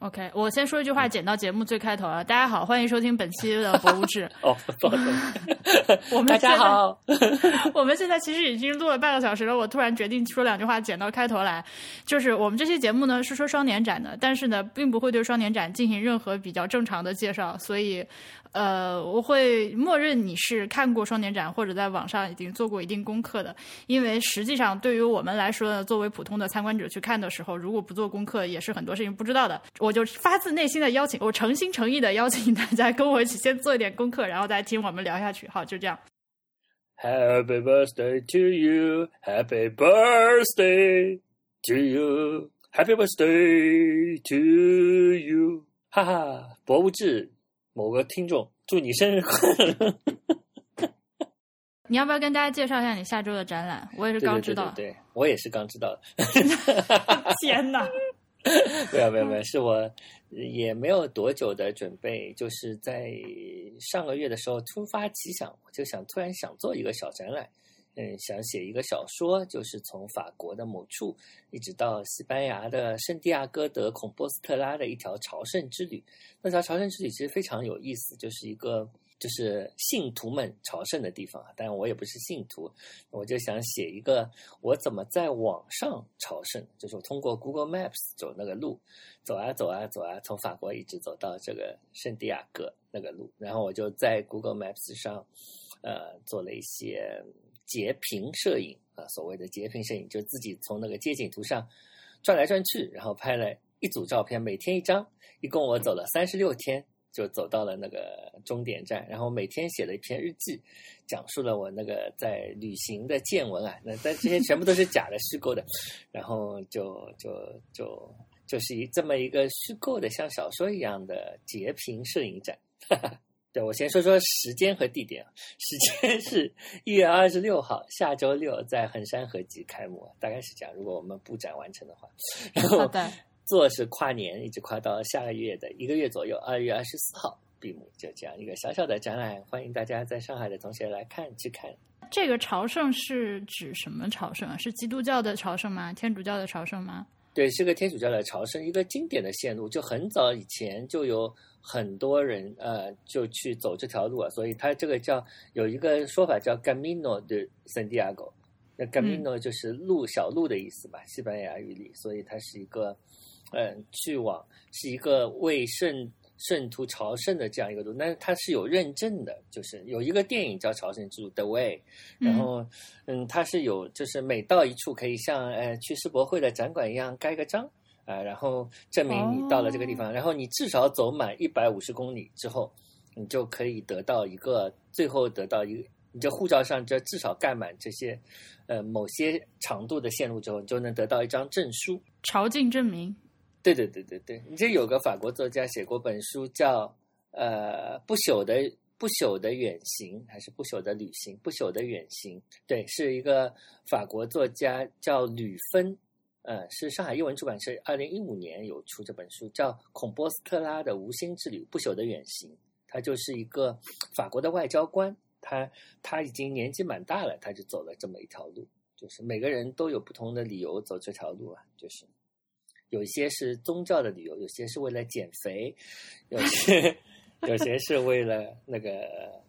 OK，我先说一句话，剪到节目最开头啊！大家好，欢迎收听本期的博物志。哦，不好意思，我们大家好，我们现在其实已经录了半个小时了。我突然决定说两句话，剪到开头来。就是我们这期节目呢是说双年展的，但是呢并不会对双年展进行任何比较正常的介绍，所以呃我会默认你是看过双年展或者在网上已经做过一定功课的。因为实际上对于我们来说呢，作为普通的参观者去看的时候，如果不做功课，也是很多事情不知道的。我就发自内心的邀请，我诚心诚意的邀请大家跟我一起先做一点功课，然后再听我们聊下去。好，就这样。Happy birthday to you, Happy birthday to you, Happy birthday to you，哈哈！博物志某个听众，祝你生日快乐！你要不要跟大家介绍一下你下周的展览？我也是刚知道。对我也是刚知道的。天哪！没有没有没有，是我也没有多久的准备，就是在上个月的时候突发奇想，我就想突然想做一个小展览，嗯，想写一个小说，就是从法国的某处一直到西班牙的圣地亚哥德孔波斯特拉的一条朝圣之旅。那条朝圣之旅其实非常有意思，就是一个。就是信徒们朝圣的地方，当然我也不是信徒，我就想写一个我怎么在网上朝圣，就是我通过 Google Maps 走那个路，走啊走啊走啊，从法国一直走到这个圣地亚哥那个路，然后我就在 Google Maps 上，呃，做了一些截屏摄影啊，所谓的截屏摄影，就自己从那个街景图上转来转去，然后拍了一组照片，每天一张，一共我走了三十六天。就走到了那个终点站，然后每天写了一篇日记，讲述了我那个在旅行的见闻啊。那但这些全部都是假的、虚构的，然后就就就就是一这么一个虚构的像小说一样的截屏摄影展。对我先说说时间和地点，时间是一月二十六号，下周六在衡山合集开幕，大概是这样。如果我们布展完成的话，然后做是跨年，一直跨到下个月的一个月左右，二月二十四号闭幕。就这样一个小小的展览，欢迎大家在上海的同学来看去看。这个朝圣是指什么朝圣啊？是基督教的朝圣吗？天主教的朝圣吗？对，是个天主教的朝圣，一个经典的线路，就很早以前就有很多人呃就去走这条路啊，所以它这个叫有一个说法叫 Camino de Santiago，那 Camino 就是路、小路的意思吧，西班牙语里，所以它是一个。嗯，去往是一个为圣圣徒朝圣的这样一个路，但是它是有认证的，就是有一个电影叫《朝圣之路》The Way，然后嗯，它是有就是每到一处可以像呃去世博会的展馆一样盖个章啊、呃，然后证明你到了这个地方，哦、然后你至少走满一百五十公里之后，你就可以得到一个最后得到一个。你这护照上这至少盖满这些，呃，某些长度的线路之后，你就能得到一张证书，朝觐证明。对对对对对，你这有个法国作家写过本书叫呃不朽的不朽的远行还是不朽的旅行不朽的远行？对，是一个法国作家叫吕芬，呃，是上海译文出版社二零一五年有出这本书，叫《孔波斯特拉的无心之旅：不朽的远行》。他就是一个法国的外交官，他他已经年纪蛮大了，他就走了这么一条路。就是每个人都有不同的理由走这条路啊，就是。有些是宗教的理由，有些是为了减肥，有些有些是为了那个。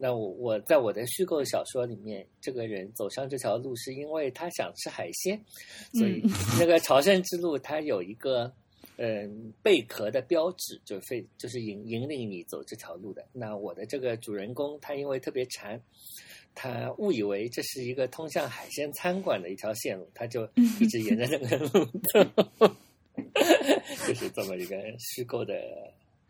那我我在我的虚构小说里面，这个人走上这条路是因为他想吃海鲜，所以 那个朝圣之路它有一个嗯贝壳的标志，就是非就是引引领你走这条路的。那我的这个主人公他因为特别馋。他误以为这是一个通向海鲜餐馆的一条线路，他就一直沿着那个路走，就是这么一个虚构的，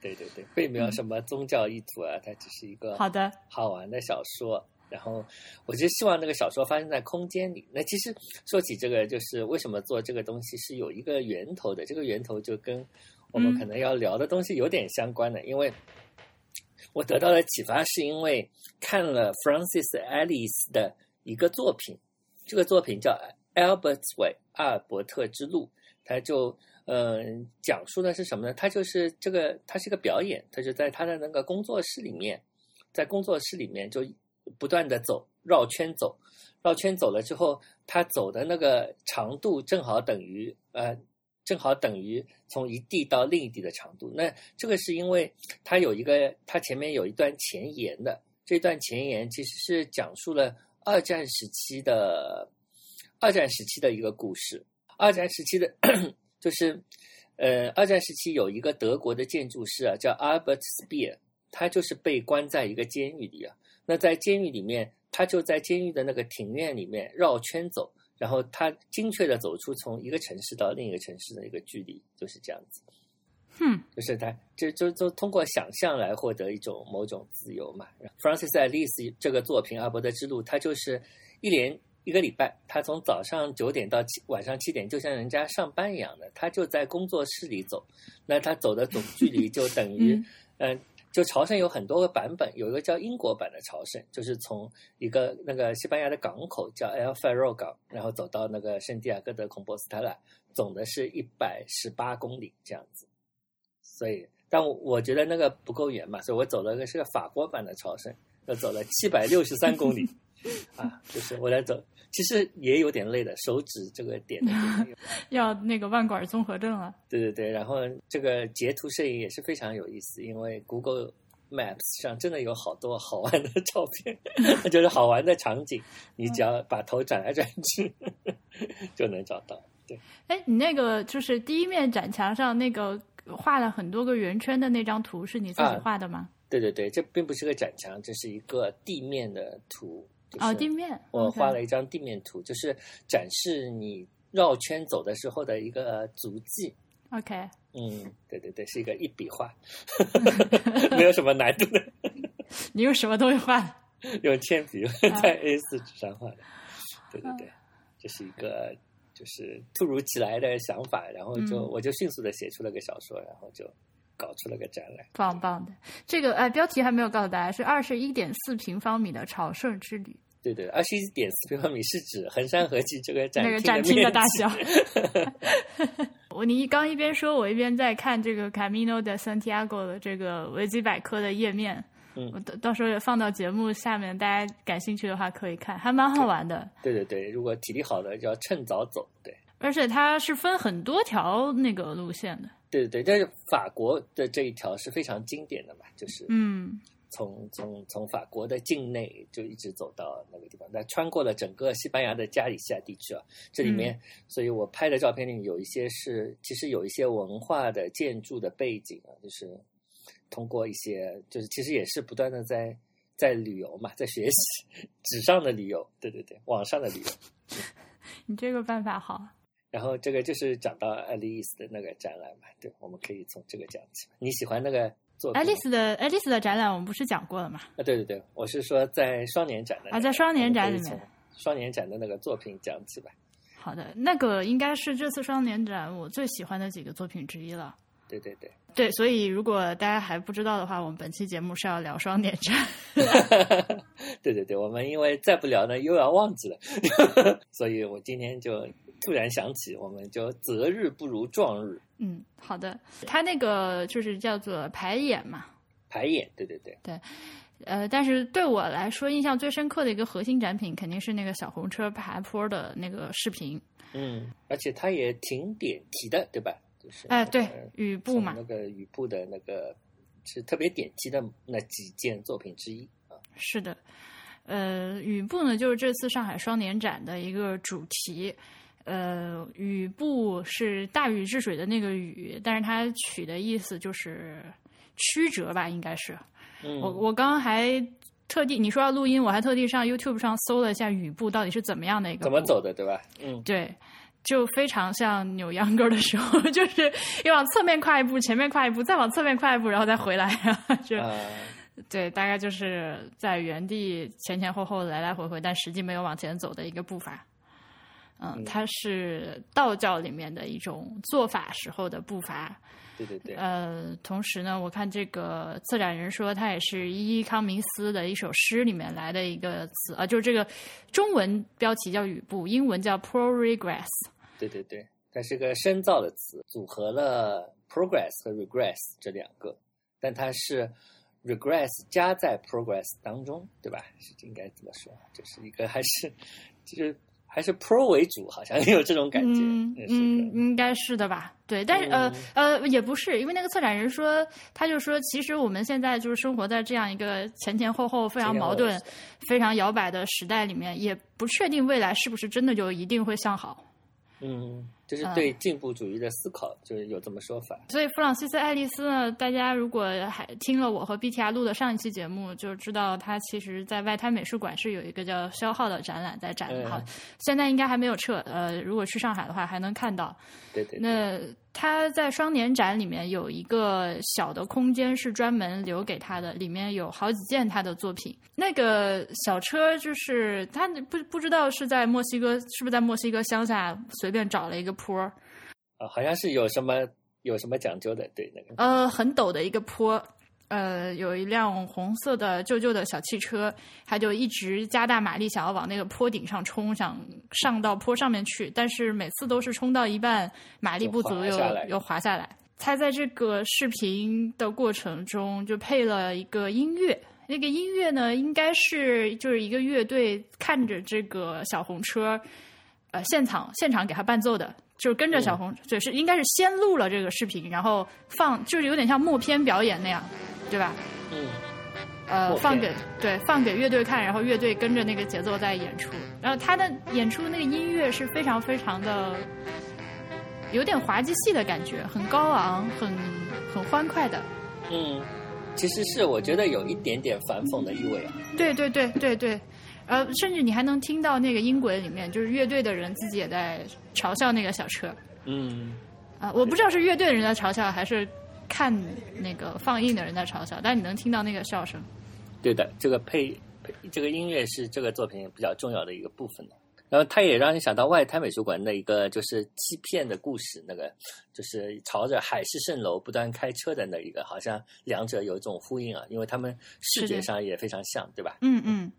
对对对，并没有什么宗教意图啊，它只是一个好的好玩的小说。然后，我就希望那个小说发生在空间里。那其实说起这个，就是为什么做这个东西是有一个源头的，这个源头就跟我们可能要聊的东西有点相关的，因为。我得到的启发是因为看了 Francis Alice 的一个作品，这个作品叫《Albert's Way》阿尔伯特之路，它就嗯、呃、讲述的是什么呢？它就是这个，它是个表演，它就在他的那个工作室里面，在工作室里面就不断的走，绕圈走，绕圈走了之后，他走的那个长度正好等于呃。正好等于从一地到另一地的长度。那这个是因为它有一个，它前面有一段前言的，这段前言其实是讲述了二战时期的二战时期的一个故事。二战时期的，就是呃，二战时期有一个德国的建筑师啊，叫 Albert Speer，他就是被关在一个监狱里啊。那在监狱里面，他就在监狱的那个庭院里面绕圈走。然后他精确的走出从一个城市到另一个城市的一个距离，就是这样子。嗯，就是他就就就通过想象来获得一种某种自由嘛。Francis Alice 这个作品《阿伯的之路》，他就是一连一个礼拜，他从早上九点到七晚上七点，就像人家上班一样的，他就在工作室里走。那他走的总距离就等于嗯。就朝圣有很多个版本，有一个叫英国版的朝圣，就是从一个那个西班牙的港口叫 El Faro 港，然后走到那个圣地亚哥的孔波斯特拉，总的是一百十八公里这样子。所以，但我觉得那个不够远嘛，所以我走了个是个法国版的朝圣，又走了七百六十三公里 啊，就是我在走。其实也有点累的，手指这个点 要那个腕管综合症了。对对对，然后这个截图摄影也是非常有意思，因为 Google Maps 上真的有好多好玩的照片，就是好玩的场景，你只要把头转来转去就能找到。对，哎，你那个就是第一面展墙上那个画了很多个圆圈的那张图，是你自己画的吗？对对对，这并不是个展墙，这是一个地面的图。哦，地面，我画了一张地面图，就是展示你绕圈走的时候的一个足迹。OK，嗯，对对对，是一个一笔画，没有什么难度的。你用什么东西画的？用铅笔在 A 四纸上画的。对对对，这是一个就是突如其来的想法，然后就我就迅速的写出了个小说，然后就。搞出了个展览，棒棒的。这个哎，标题还没有告诉大家，是二十一点四平方米的朝圣之旅。对对，二十一点四平方米是指衡山合集这个展那个展厅的大小。我你刚一边说，我一边在看这个 Camino de Santiago 的这个维基百科的页面。嗯，我到到时候也放到节目下面，大家感兴趣的话可以看，还蛮好玩的。对对对，如果体力好的，就要趁早走。对，而且它是分很多条那个路线的。对对对，但是法国的这一条是非常经典的嘛，就是嗯，从从从法国的境内就一直走到那个地方，那穿过了整个西班牙的加里西亚地区啊，这里面，所以我拍的照片里有一些是，其实有一些文化的建筑的背景啊，就是通过一些，就是其实也是不断的在在旅游嘛，在学习纸上的旅游，对对对，网上的旅游，你这个办法好。然后这个就是讲到爱丽丝的那个展览嘛，对，我们可以从这个讲起。你喜欢那个作爱丽丝的爱丽丝的展览，我们不是讲过了吗？啊，对对对，我是说在双年展的啊，在双年展里面，双年展的那个作品讲起吧。好的，那个应该是这次双年展我最喜欢的几个作品之一了。对对对，对，所以如果大家还不知道的话，我们本期节目是要聊双年展。对对对，我们因为再不聊呢，又要忘记了，所以我今天就。突然想起，我们就择日不如撞日。嗯，好的。他那个就是叫做排演嘛。排演，对对对。对，呃，但是对我来说，印象最深刻的一个核心展品，肯定是那个小红车爬坡的那个视频。嗯，而且它也挺点题的，对吧？就是，哎，对，雨布嘛，那个雨布的那个是特别点题的那几件作品之一啊。是的，呃，雨布呢，就是这次上海双年展的一个主题。呃，雨布是大禹治水的那个禹，但是它取的意思就是曲折吧，应该是。我我刚刚还特地你说要录音，我还特地上 YouTube 上搜了一下雨布到底是怎么样的一个怎么走的，对吧？嗯，对，就非常像扭秧歌的时候，就是要往侧面跨一步，前面跨一步，再往侧面跨一步，然后再回来，就对，大概就是在原地前前后后来来回回，但实际没有往前走的一个步伐。嗯，它是道教里面的一种做法时候的步伐。对对对。呃，同时呢，我看这个策展人说，它也是伊康明斯的一首诗里面来的一个词啊，就是这个中文标题叫雨步，英文叫 progress。对对对，它是个深造的词，组合了 progress 和 regress 这两个，但它是 regress 加在 progress 当中，对吧？是应该怎么说？就是一个还是就是。还还是 Pro 为主，好像有这种感觉。嗯嗯，应该是的吧？对，但是呃呃也不是，因为那个策展人说，他就说，其实我们现在就是生活在这样一个前前后后非常矛盾非常摇摆的时代里面，也不确定未来是不是真的就一定会向好。嗯，就是对进步主义的思考，就是有这么说法。所以弗朗西斯·爱丽丝呢，大家如果还听了我和 BTR 录的上一期节目，就知道他其实在外滩美术馆是有一个叫“消耗”的展览在展，嗯好，现在应该还没有撤。呃，如果去上海的话，还能看到。对对对，那他在双年展里面有一个小的空间是专门留给他的，里面有好几件他的作品。那个小车就是他不不知道是在墨西哥，是不是在墨西哥乡下随便找了一个坡儿，啊，好像是有什么有什么讲究的，对那个。呃，很陡的一个坡，呃，有一辆红色的旧旧的小汽车，它就一直加大马力想要往那个坡顶上冲，想上到坡上面去，但是每次都是冲到一半，马力不足又又滑下来。他在这个视频的过程中就配了一个音乐，那个音乐呢，应该是就是一个乐队看着这个小红车，呃，现场现场给他伴奏的，就是跟着小红，就，是应该是先录了这个视频，然后放，就是有点像默片表演那样，对吧？嗯，呃，放给对放给乐队看，然后乐队跟着那个节奏在演出，然后他的演出那个音乐是非常非常的有点滑稽戏的感觉，很高昂，很很欢快的。嗯，其实是我觉得有一点点反讽的意味啊。对对对对对，呃，甚至你还能听到那个音轨里面，就是乐队的人自己也在嘲笑那个小车。嗯，啊、我不知道是乐队的人在嘲笑，还是看那个放映的人在嘲笑，但你能听到那个笑声。对的，这个配配这个音乐是这个作品比较重要的一个部分的。然后它也让你想到外滩美术馆的一个就是欺骗的故事，那个就是朝着海市蜃楼不断开车的那一个，好像两者有一种呼应啊，因为他们视觉上也非常像，对吧？嗯嗯，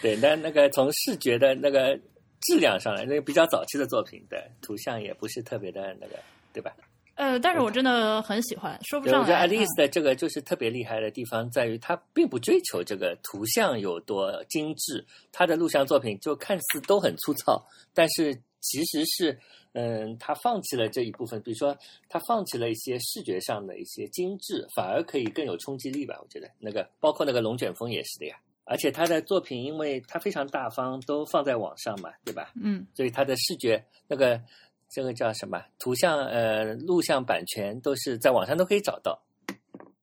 对，那那个从视觉的那个质量上来，那个比较早期的作品的图像也不是特别的那个，对吧？呃，但是我真的很喜欢，说不对，我上来。觉得爱丽嗯丝的这个就是特别厉害的地方，在于她并不追求这个图像有多精致，她的录像作品就看似都很粗糙，但是其实是，嗯，他放弃了这一部分，比如说他放弃了一些视觉上的一些精致，反而可以更有冲击力吧？我觉得那个包括那个龙卷风也是的呀。而且他的作品，因为他非常大方，都放在网上嘛，对吧？嗯所以他的视觉那个这个叫什么图像呃录像版权都是在网上都可以找到，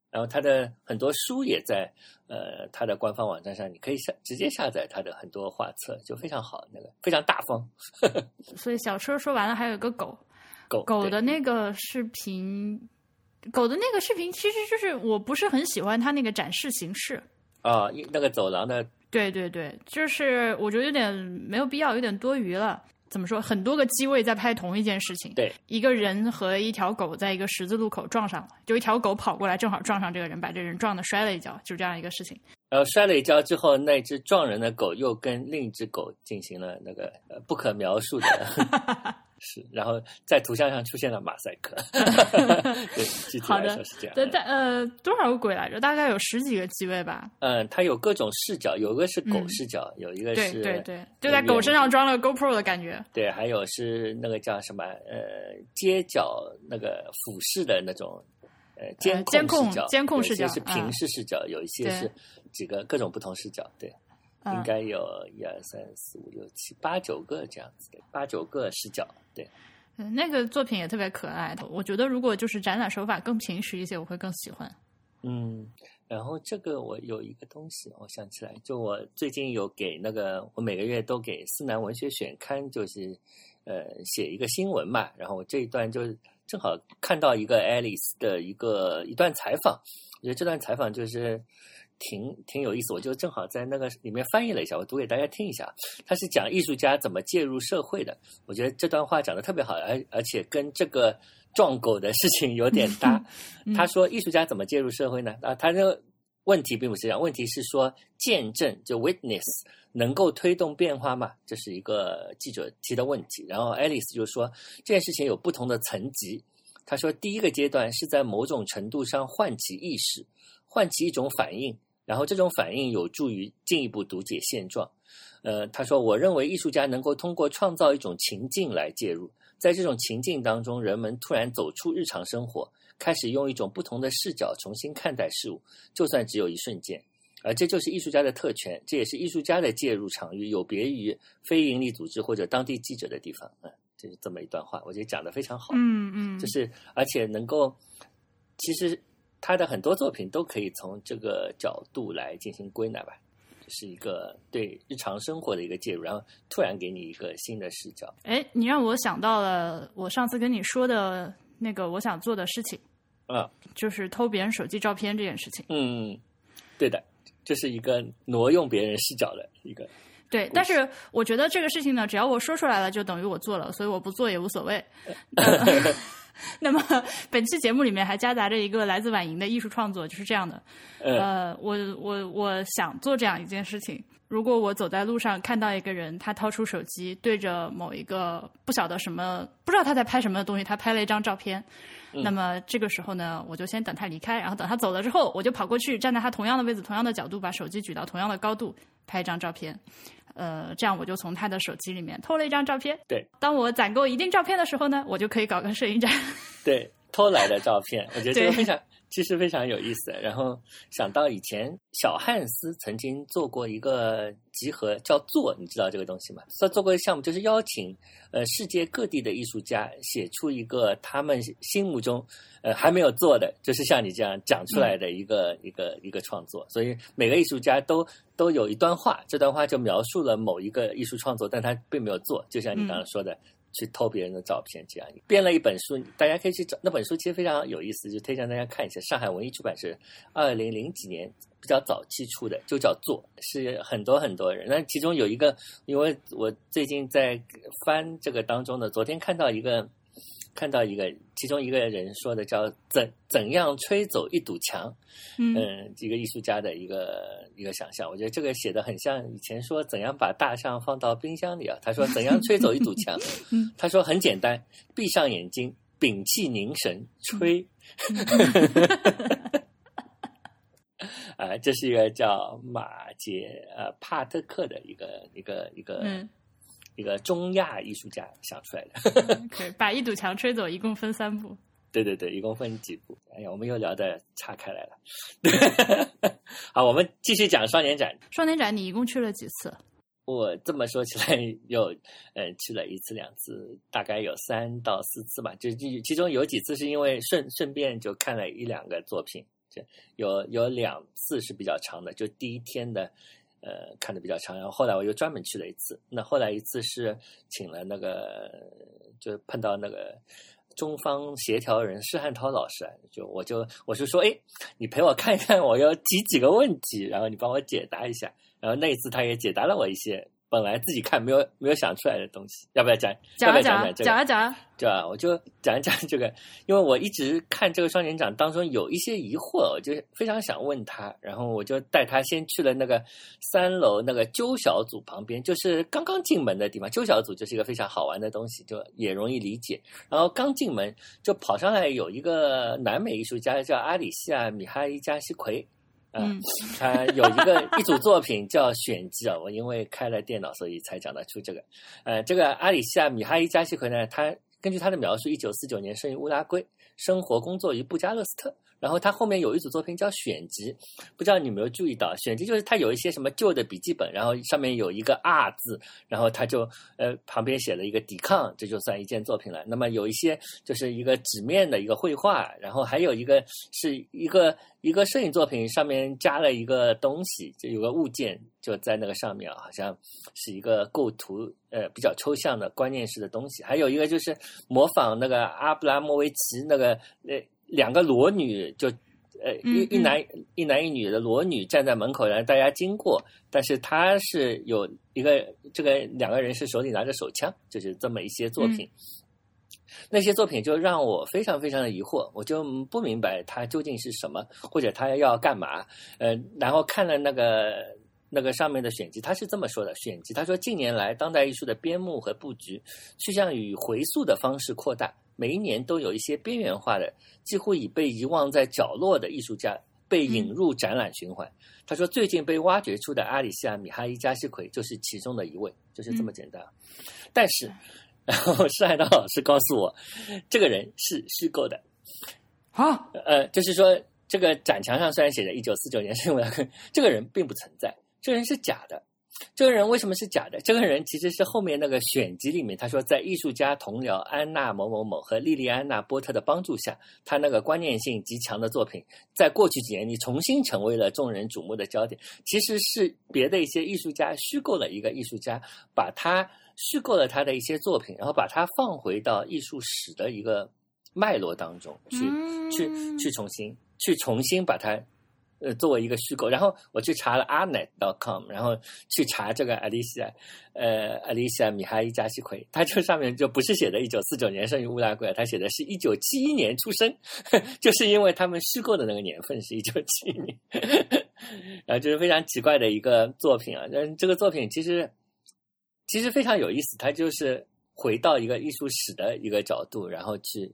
然后他的很多书也在呃他的官方网站上，你可以下直接下载他的很多画册，就非常好，那个非常大方。所以小车说完了，还有一个狗，狗狗的那个视频，狗的那个视频其实就是我不是很喜欢它那个展示形式。啊、一那个走廊的对对对，就是我觉得有点没有必要，有点多余了。怎么说？很多个机位在拍同一件事情，对，一个人和一条狗在一个十字路口撞上了，就一条狗跑过来，正好撞上这个人，把这人撞的摔了一跤，就这样一个事情。然后摔了一跤之后，那只撞人的狗又跟另一只狗进行了那个呃不可描述的是，然后在图像上出现了马赛克。对，具体来说是这样。对，但呃，多少个鬼来着？大概有十几个机位吧。嗯，它有各种视角，有个是狗嗯视角，有一个是对对，就在狗身上装了 GoPro 的感觉。对还有是那个叫什么呃街角那个俯视的那种呃监监控视角，监控视角是平啊视视角，有一些是几个各种不同视角，对，应嗯，该有一二三四五六七八九个这样子的，八九个视角，对，嗯那个作品也特别可爱。我觉得如果就是展览手法更平实一些，我会更喜欢。嗯，然后这个我有一个东西，我想起来，就我最近有给那个，我每个月都给思南文学选刊，就是呃写一个新闻嘛，然后我这一段就正好看到一个 Alice 的一个一段采访，我觉得这段采访就是。挺挺有意思，我就正好在那个里面翻译了一下，我读给大家听一下。他是讲艺术家怎么介入社会的，我觉得这段话讲的特别好，而而且跟这个撞狗的事情有点搭。嗯他说艺术家怎么介入社会呢？啊，他这个问题并不是这样，问题是说见证就 witness 能够推动变化吗？这是一个记者提的问题。然后 Alice 就说这件事情有不同的层级。他说第一个阶段是在某种程度上唤起意识，唤起一种反应，然后这种反应有助于进一步读解现状。呃，他说：“我认为艺术家能够通过创造一种情境来介入，在这种情境当中，人们突然走出日常生活，开始用一种不同的视角重新看待事物，就算只有一瞬间。而这就是艺术家的特权，这也是艺术家的介入场域有别于非营利组织或者当地记者的地方。”嗯，这是这么一段话，我觉得讲的非常好。嗯嗯，就是而且能够，其实他的很多作品都可以从这个角度来进行归纳吧。是一个对日常生活的一个介入，然后突然给你一个新的视角。哎，你让我想到了我上次跟你说的那个我想做的事情，啊，就是偷别人手机照片这件事情。嗯，对的，这是一个挪用别人视角的一个。对，但是我觉得这个事情呢，只要我说出来了，就等于我做了，所以我不做也无所谓。那么本期节目里面还夹杂着一个来自婉莹的艺术创作，就是这样的。呃，我我我想做这样一件事情。如果我走在路上看到一个人，他掏出手机对着某一个不晓得什么、不知道他在拍什么的东西，他拍了一张照片。那么这个时候呢，我就先等他离开，然后等他走了之后，我就跑过去，站在他同样的位置、同样的角度，把手机举到同样的高度，拍一张照片。呃，这样我就从他的手机里面偷了一张照片。对，当我攒够一定照片的时候呢，我就可以搞个摄影展。对，偷来的照片，我觉得这个非常。其实非常有意思，然后想到以前小汉斯曾经做过一个集合，叫做你知道这个东西吗？他做过一个项目，就是邀请呃世界各地的艺术家写出一个他们心目中呃还没有做的，就是像你这样讲出来的一个一个一个创作。所以每个艺术家都都有一段话，这段话就描述了某一个艺术创作，但他并没有做，就像你刚刚说的。去偷别人的照片，这样编了一本书，大家可以去找。那本书其实非常有意思，就推荐大家看一下。上海文艺出版社二零零几年比较早期出的，就叫做，是很多很多人。那其中有一个，因为我最近在翻这个当中呢，昨天看到一个。看到一个，其中一个人说的叫“怎怎样吹走一堵墙”，嗯，一个艺术家的一个一个想象，我觉得这个写的很像以前说怎样把大象放到冰箱里啊。他说 怎样吹走一堵墙，他说很简单，闭上眼睛，屏气凝神，吹。啊，这是一个叫马杰呃帕特克的一个一个一个。一个中亚艺术家想出来的，可以把一堵墙吹走，一共分三步。对对对，一共分几步？哎呀，我们又聊的岔开来了。好，我们继续讲双年展。双年展，你一共去了几次？我这么说起来，有呃去了一次两次，大概有三到四次吧。就其中有几次是因为顺顺便就看了一两个作品，就有有两次是比较长的，就第一天的。呃，看的比较长，然后后来我又专门去了一次。那后来一次是请了那个，就碰到那个中方协调人施汉涛老师，就我就我就说，哎，你陪我看一看，我要提几个问题，然后你帮我解答一下。然后那一次他也解答了我一些。本来自己看没有没有想出来的东西，要不要讲？讲啊讲讲啊讲，对吧？我就讲一讲这个，因为我一直看这个双年展当中有一些疑惑，我就非常想问他，然后我就带他先去了那个三楼那个鸠小组旁边，就是刚刚进门的地方。鸠小组就是一个非常好玩的东西，就也容易理解。然后刚进门就跑上来有一个南美艺术家叫阿里西亚米哈伊加西奎。嗯，他有一个 一组作品叫选集啊，我因为开了电脑，所以才讲得出这个。呃，这个阿里西亚米哈伊加西奎呢，他根据他的描述，一九四九年生于乌拉圭，生活工作于布加勒斯特。然后他后面有一组作品叫选集，不知道你有没有注意到？选集就是他有一些什么旧的笔记本，然后上面有一个 R 字，然后他就呃旁边写了一个抵抗，这就算一件作品了。那么有一些就是一个纸面的一个绘画，然后还有一个是一个一个摄影作品，上面加了一个东西，就有个物件就在那个上面，好像是一个构图呃比较抽象的观念式的东西。还有一个就是模仿那个阿布拉莫维奇那个呃。两个裸女就，呃，一一男一男一女的裸女站在门口，然后大家经过。但是他是有一个这个两个人是手里拿着手枪，就是这么一些作品。那些作品就让我非常非常的疑惑，我就不明白他究竟是什么，或者他要干嘛。呃，然后看了那个那个上面的选集，他是这么说的：选集他说，近年来当代艺术的编目和布局趋向于回溯的方式扩大。每一年都有一些边缘化的、几乎已被遗忘在角落的艺术家被引入展览循环。他说，最近被挖掘出的阿里西亚米哈伊加西奎就是其中的一位，就是这么简单。但是，然后施海涛老师告诉我，这个人是虚构的。啊，呃，就是说，这个展墙上虽然写着一九四九年生的，这个人并不存在，这个人是假的。这个人为什么是假的？这个人其实是后面那个选集里面，他说在艺术家同僚安娜某某某和莉莉安娜波特的帮助下，他那个观念性极强的作品，在过去几年里重新成为了众人瞩目的焦点。其实是别的一些艺术家虚构了一个艺术家，把他虚构了他的一些作品，然后把它放回到艺术史的一个脉络当中去，去去重新去重新把它。呃，作为一个虚构，然后我去查了 arnet.com，然后去查这个阿丽西亚，呃，阿丽西亚米哈伊加西奎，他这上面就不是写的1949年生于乌拉圭，他写的是1971年出生，就是因为他们虚构的那个年份是一九七一年，然后就是非常奇怪的一个作品啊，但这个作品其实其实非常有意思，它就是回到一个艺术史的一个角度，然后去。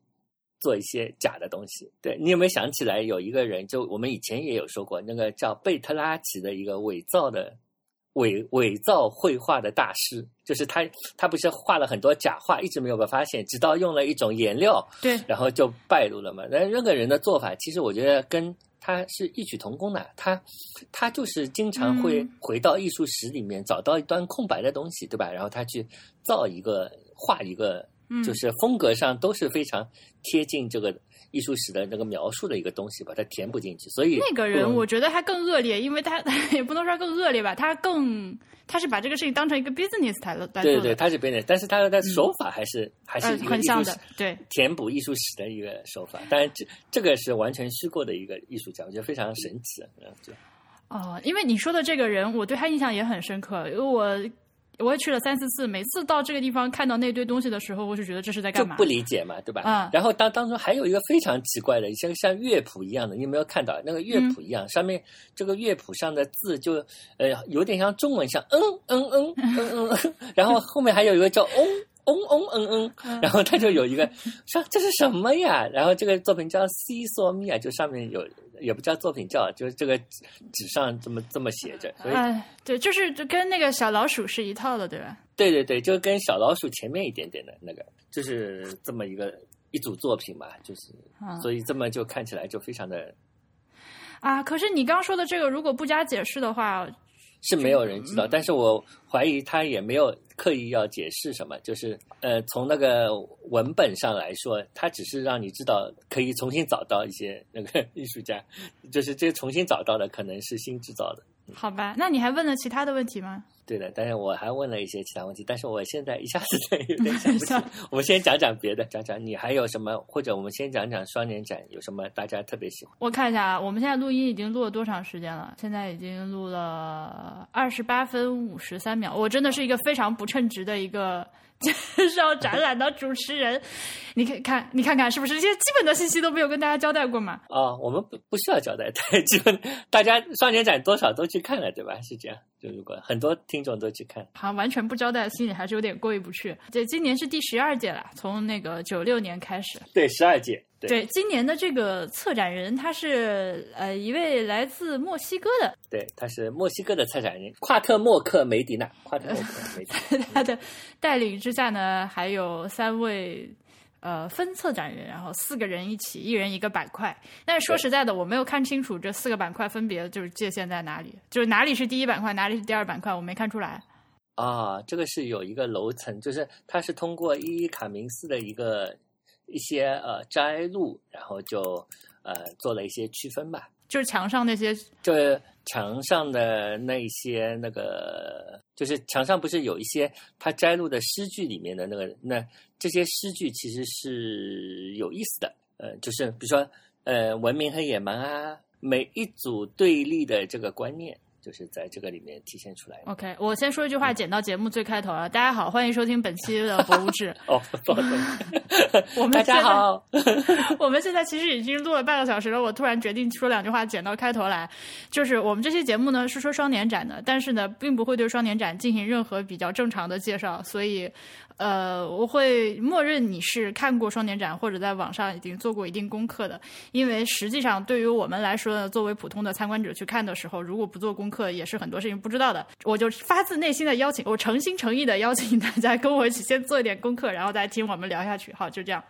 做一些假的东西，对你有没有想起来有一个人？就我们以前也有说过，那个叫贝特拉奇的一个伪造的伪伪造绘画的大师，就是他，他不是画了很多假画，一直没有被发现，直到用了一种颜料，对，然后就败露了嘛。那那个人的做法，其实我觉得跟他是异曲同工的。他他就是经常会回到艺术史里面找到一段空白的东西，对吧？然后他去造一个画一个。就是风格上都是非常贴近这个艺术史的那个描述的一个东西，把它填补进去。所以那个人，我觉得他更恶劣，因为他 也不能说更恶劣吧，他更他是把这个事情当成一个 business 来来对对，他是 business，但是他的手法还是还是很像的，对，填补艺术史的一个手法。当然，这这个是完全虚构的一个艺术家，我觉得非常神奇。嗯哦，因为你说的这个人，我对他印象也很深刻，因为我。我也去了三四次，每次到这个地方看到那堆东西的时候，我就觉得这是在干嘛？就不理解嘛，对吧？嗯。然后当当中还有一个非常奇怪的，像像乐谱一样的，你有没有看到那个乐谱一样？上面这个乐谱上的字就呃有点像中文，像嗯嗯嗯嗯嗯，然后后面还有一个叫嗡嗡嗡嗯嗯，然后他就有一个说这是什么呀？然后这个作品叫《西索米亚》，就上面有。也不叫作品叫，就是这个纸上这么这么写着。哎，对，就是就跟那个小老鼠是一套的，对吧？对对对，就跟小老鼠前面一点点的那个，就是这么一个一组作品嘛，就是，所以这么就看起来就非常的。啊，可是你刚说的这个，如果不加解释的话。是没有人知道，但是我怀疑他也没有刻意要解释什么，就是呃，从那个文本上来说，它只是让你知道可以重新找到一些那个艺术家，就是这重新找到的可能是新制造的。好吧，那你还问了其他的问题吗？对的，但是我还问了一些其他问题，但是我现在一下子有点想不起。我们先讲讲别的，讲讲你还有什么，或者我们先讲讲双年展有什么大家特别喜欢。我看一下啊，我们现在录音已经录了多长时间了？现在已经录了二十八分五十三秒。我真的是一个非常不称职的一个。介绍展览的主持人，你看看，你看看，是不是这些基本的信息都没有跟大家交代过嘛？啊，我们不不需要交代，对基本，大家双年展多少都去看了，对吧？是这样，就如果很多听众都去看，好，完全不交代，心里还是有点过意不去。对，今年是第十二届了，从那个九六年开始，对，十二届。对，今年的这个策展人他是呃一位来自墨西哥的，对，他是墨西哥的策展人夸特莫克梅迪纳，夸特莫克梅迪纳 他的带领之下呢，还有三位呃分策展人，然后四个人一起，一人一个板块。但是说实在的，我没有看清楚这四个板块分别就是界限在哪里，就是哪里是第一板块，哪里是第二板块，我没看出来。啊，这个是有一个楼层，就是它是通过伊伊卡明斯的一个。一些呃摘录，然后就呃做了一些区分吧。就是墙上那些，就是墙上的那些那个，就是墙上不是有一些他摘录的诗句里面的那个，那这些诗句其实是有意思的。呃，就是比如说呃文明和野蛮啊，每一组对立的这个观念。就是在这个里面体现出来。OK，我先说一句话，剪到节目最开头啊！大家好，欢迎收听本期的博物志。哦，不好意思我们大家好，我们现在其实已经录了半个小时了，我突然决定说两句话，剪到开头来。就是我们这期节目呢是说双年展的，但是呢并不会对双年展进行任何比较正常的介绍，所以呃我会默认你是看过双年展或者在网上已经做过一定功课的，因为实际上对于我们来说呢，作为普通的参观者去看的时候，如果不做功课，也是很多事情不知道的。我就发自内心的邀请，我诚心诚意的邀请大家跟我一起先做一点功课，然后再听我们聊下去。好，就这样。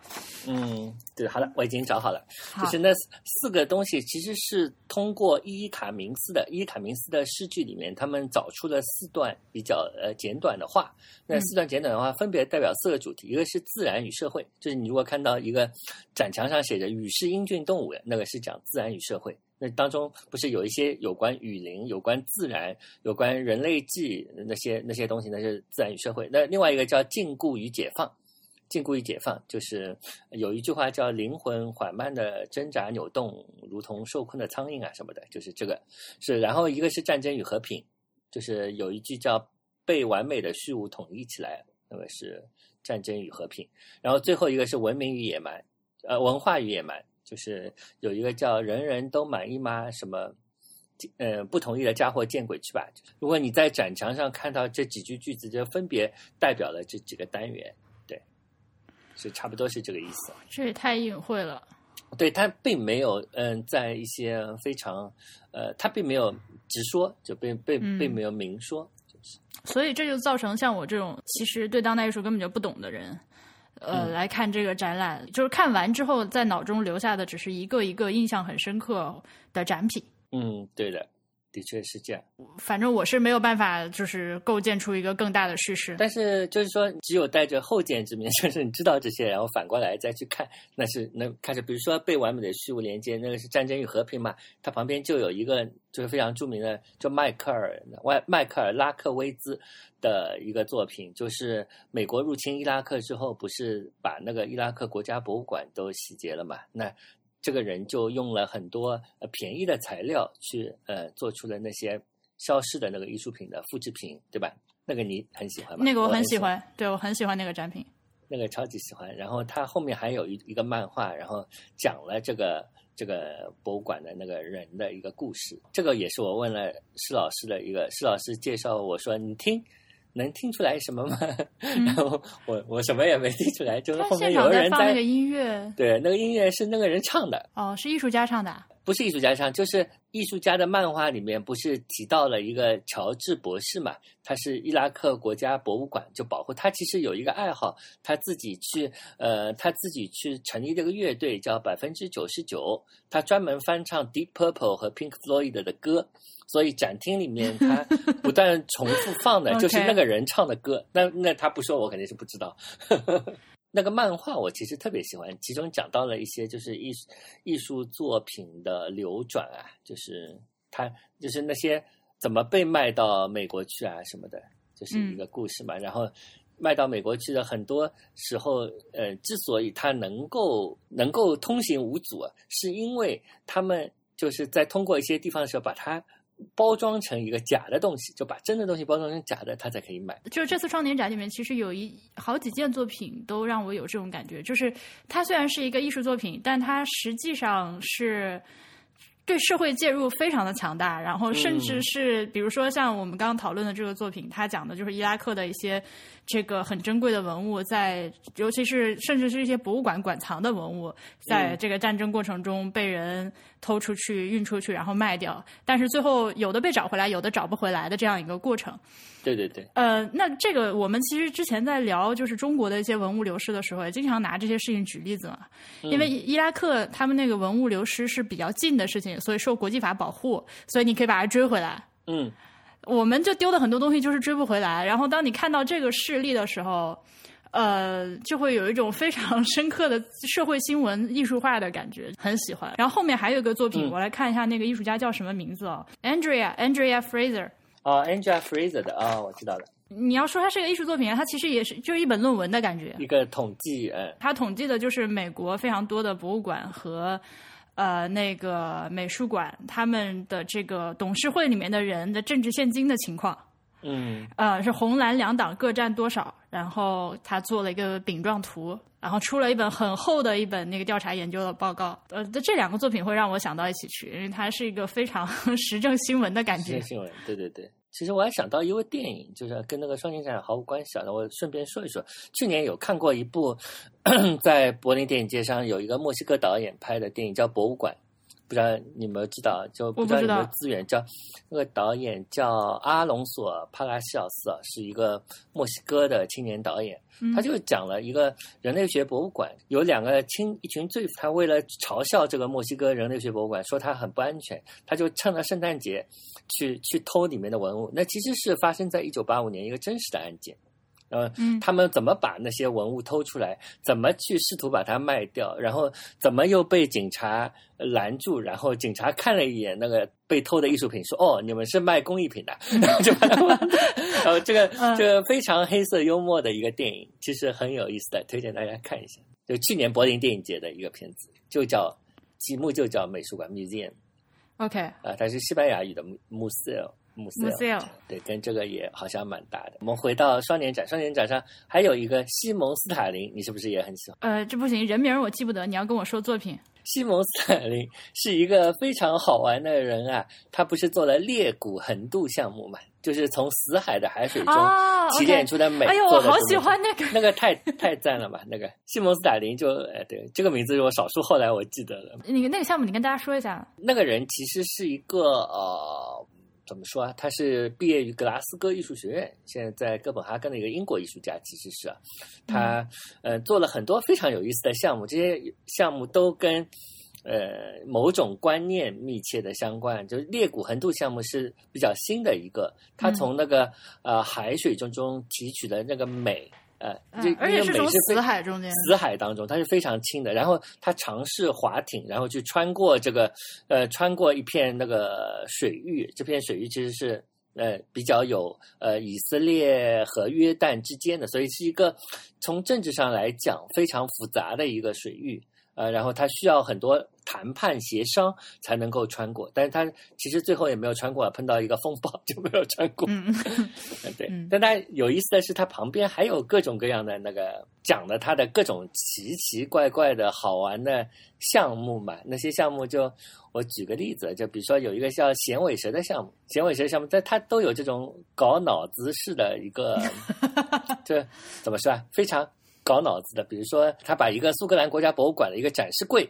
嗯，对，好了，我已经找好了，好就是那四四个东西其实是通过伊伊卡明斯的伊伊卡明斯的诗句里面，他们找出了四段比较呃简短的话。那四段简短的话分别代表四个主题，一个是自然与社会，就是你如果看到一个展墙上写着“雨是英俊动物”，的那个是讲自然与社会。那当中不是有一些有关雨林、有关自然、有关人类纪那些那些东西，那是自然与社会。那另外一个叫禁锢与解放。禁锢与解放，就是有一句话叫“灵魂缓慢的挣扎扭动，如同受困的苍蝇啊什么的”，就是这个是。然后一个是战争与和平，就是有一句叫“被完美的事物统一起来”，那个是战争与和平。然后最后一个是文明与野蛮，呃，文化与野蛮，就是有一个叫“人人都满意吗”什么。呃，不同意的家伙见鬼去吧！如果你在展墙上看到这几句句子，就分别代表了这几个单元。对是差不多是这个意思。这也太隐晦了。对他并没有，嗯，在一些非常，呃，他并没有直说，就并并嗯并没有明说，就是所以这就造成像我这种其实对当代艺术根本就不懂的人，呃，嗯。来看这个展览，就是看完之后在脑中留下的只是一个一个印象很深刻的展品。嗯，对的，的确是这样。反正我是没有办法，就是构建出一个更大的事实。但是就是说，只有带着后见之明，就是你知道这些，然后反过来再去看，那是那看着，比如说被完美的事物连接，那个是《战争与和平》嘛，它旁边就有一个就是非常著名的，就迈克尔外迈克尔拉克威兹的一个作品，就是美国入侵伊拉克之后，不是把那个伊拉克国家博物馆都洗劫了嘛？那这个人就用了很多呃便宜的材料去呃做出了那些消失的那个艺术品的复制品，对吧？那个你很喜欢吗？那个我很很喜，欢，对我很喜欢那个展品。那个超级喜欢。然后他后面还有一一个漫画，然后讲了这个这个博物馆的那个人的一个故事。这个也是我问了施老师的一个，施老师介绍我说你听。能听出来什么吗？然后我我什么也没听出来，就是后面有个人在放那个音乐，对那个音乐是那个人唱的，哦，是艺术家唱的啊。不是艺术家唱，就是艺术家的漫画里面不是提到了一个乔治博士嘛？他是伊拉克国家博物馆就保护他，其实有一个爱好，他自己去呃，他自己去成立这个乐队叫百分之九十九，他专门翻唱 Deep Purple 和 Pink Floyd 的歌。所以展厅里面 他不断重复放的就是那个人唱的歌。那那他不说，我肯定是不知道。那个漫画我其实特别喜欢，其中讲到了一些就是艺术艺术作品的流转啊，就是它就是那些怎么被卖到美国去啊什么的，就是一个故事嘛。然后卖到美国去的很多时候，呃，之所以它能够能够通行无阻啊，是因为他们就是在通过一些地方的时候把它。包装成一个假的东西，就把真的东西包装成假的，他才可以买。就是这次双年展里面，其实有一好几件作品都让我有这种感觉，就是它虽然是一个艺术作品，但它实际上是对社会介入非常的强大，然后甚至是、比如说像我们刚刚讨论的这个作品，它讲的就是伊拉克的一些这个很珍贵的文物在，尤其是甚至是一些博物馆馆藏的文物，在这个战争过程中被人偷出去、运出去，然后卖掉，但是最后有的被找回来，有的找不回来的这样一个过程。对对对，呃，那这个我们其实之前在聊就是中国的一些文物流失的时候，也经常拿这些事情举例子嘛。因为伊拉克他们那个文物流失是比较近的事情，所以受国际法保护，所以你可以把它追回来。嗯，我们就丢的很多东西就是追不回来。然后当你看到这个事例的时候，呃，就会有一种非常 深刻的社会新闻艺术化的感觉，很喜欢。然后后面还有一个作品，嗯我来看一下那个艺术家叫什么名字哦，Andrea Andrea Fraser。哦，Angela Fraser 的啊、我知道了，你要说它是个艺术作品，它其实也是就是一本论文的感觉。一个统计，嗯它统计的就是美国非常多的博物馆和呃那个美术馆他们的这个董事会里面的人的政治现金的情况。嗯呃，是红蓝两党各占多少？然后他做了一个饼状图，然后出了一本很厚的一本那个调查研究的报告。呃，这两个作品会让我想到一起去，因为它是一个非常 时政新闻的感觉时政。新闻，对对对。其实我还想到一位电影，就是跟那个双年展毫无关系啊。那我顺便说一说，去年有看过一部 在柏林电影节上有一个墨西哥导演拍的电影，叫《博物馆》，不知道你们知道？就不知道有没有资源，叫那个导演叫阿隆索·帕拉西奥斯啊，是一个墨西哥的青年导演。他就讲了一个人类学博物馆，有两个青一群罪犯，他为了嘲笑这个墨西哥人类学博物馆，说它很不安全，他就趁着圣诞节去去偷里面的文物。那其实是发生在一九八五年一个真实的案件。呃，嗯他们怎么把那些文物偷出来？怎么去试图把它卖掉？然后怎么又被警察拦住？然后警察看了一眼那个被偷的艺术品，说：“哦，你们是卖工艺品的。”然后就把它卖掉。然后这个 嗯这个非常黑色幽默的一个电影，其实很有意思的，推荐大家看一下。就去年柏林电影节的一个片子，就叫题目就叫美术馆 museum OK，啊，它是西班牙语的 museo。Museo Museo 对，跟这个也好像蛮搭的。我们回到双年展，双年展上还有一个西蒙斯塔林，你是不是也很喜欢？呃，这不行，人名我记不得，你要跟我说作品。西蒙斯塔林是一个非常好玩的人啊，他不是做了裂谷横渡项目嘛，就是从死海的海水中哦提炼出的镁哎呦，我好喜欢那个。那个太太赞了吧！那个西蒙斯塔林就哎对，这个名字是我少数后来我记得了。那个那个项目，你跟大家说一下。那个人其实是一个呃，怎么说啊？他是毕业于格拉斯哥艺术学院，现在在哥本哈根的一个英国艺术家，其实是啊，他呃做了很多非常有意思的项目，这些项目都跟呃某种观念密切的相关。就是裂谷横渡项目是比较新的一个，他从那个、呃海水中中提取的那个镁。呃，而且是从死海中间。死海当中，它是非常轻的。然后他尝试划艇，然后去穿过这个呃，穿过一片那个水域。这片水域其实是呃比较有呃以色列和约旦之间的，所以是一个从政治上来讲非常复杂的一个水域。呃，然后他需要很多谈判协商才能够穿过，但是他其实最后也没有穿过，碰到一个风暴就没有穿过。嗯，呃 对嗯，但他有意思的是，他旁边还有各种各样的那个讲的他的各种奇奇怪怪的好玩的项目嘛。那些项目就我举个例子，就比如说有一个叫响尾蛇的项目，响尾蛇项目，但它都有这种搞脑子式的一个，这怎么说啊？非常。搞脑子的，比如说，他把一个苏格兰国家博物馆的一个展示柜，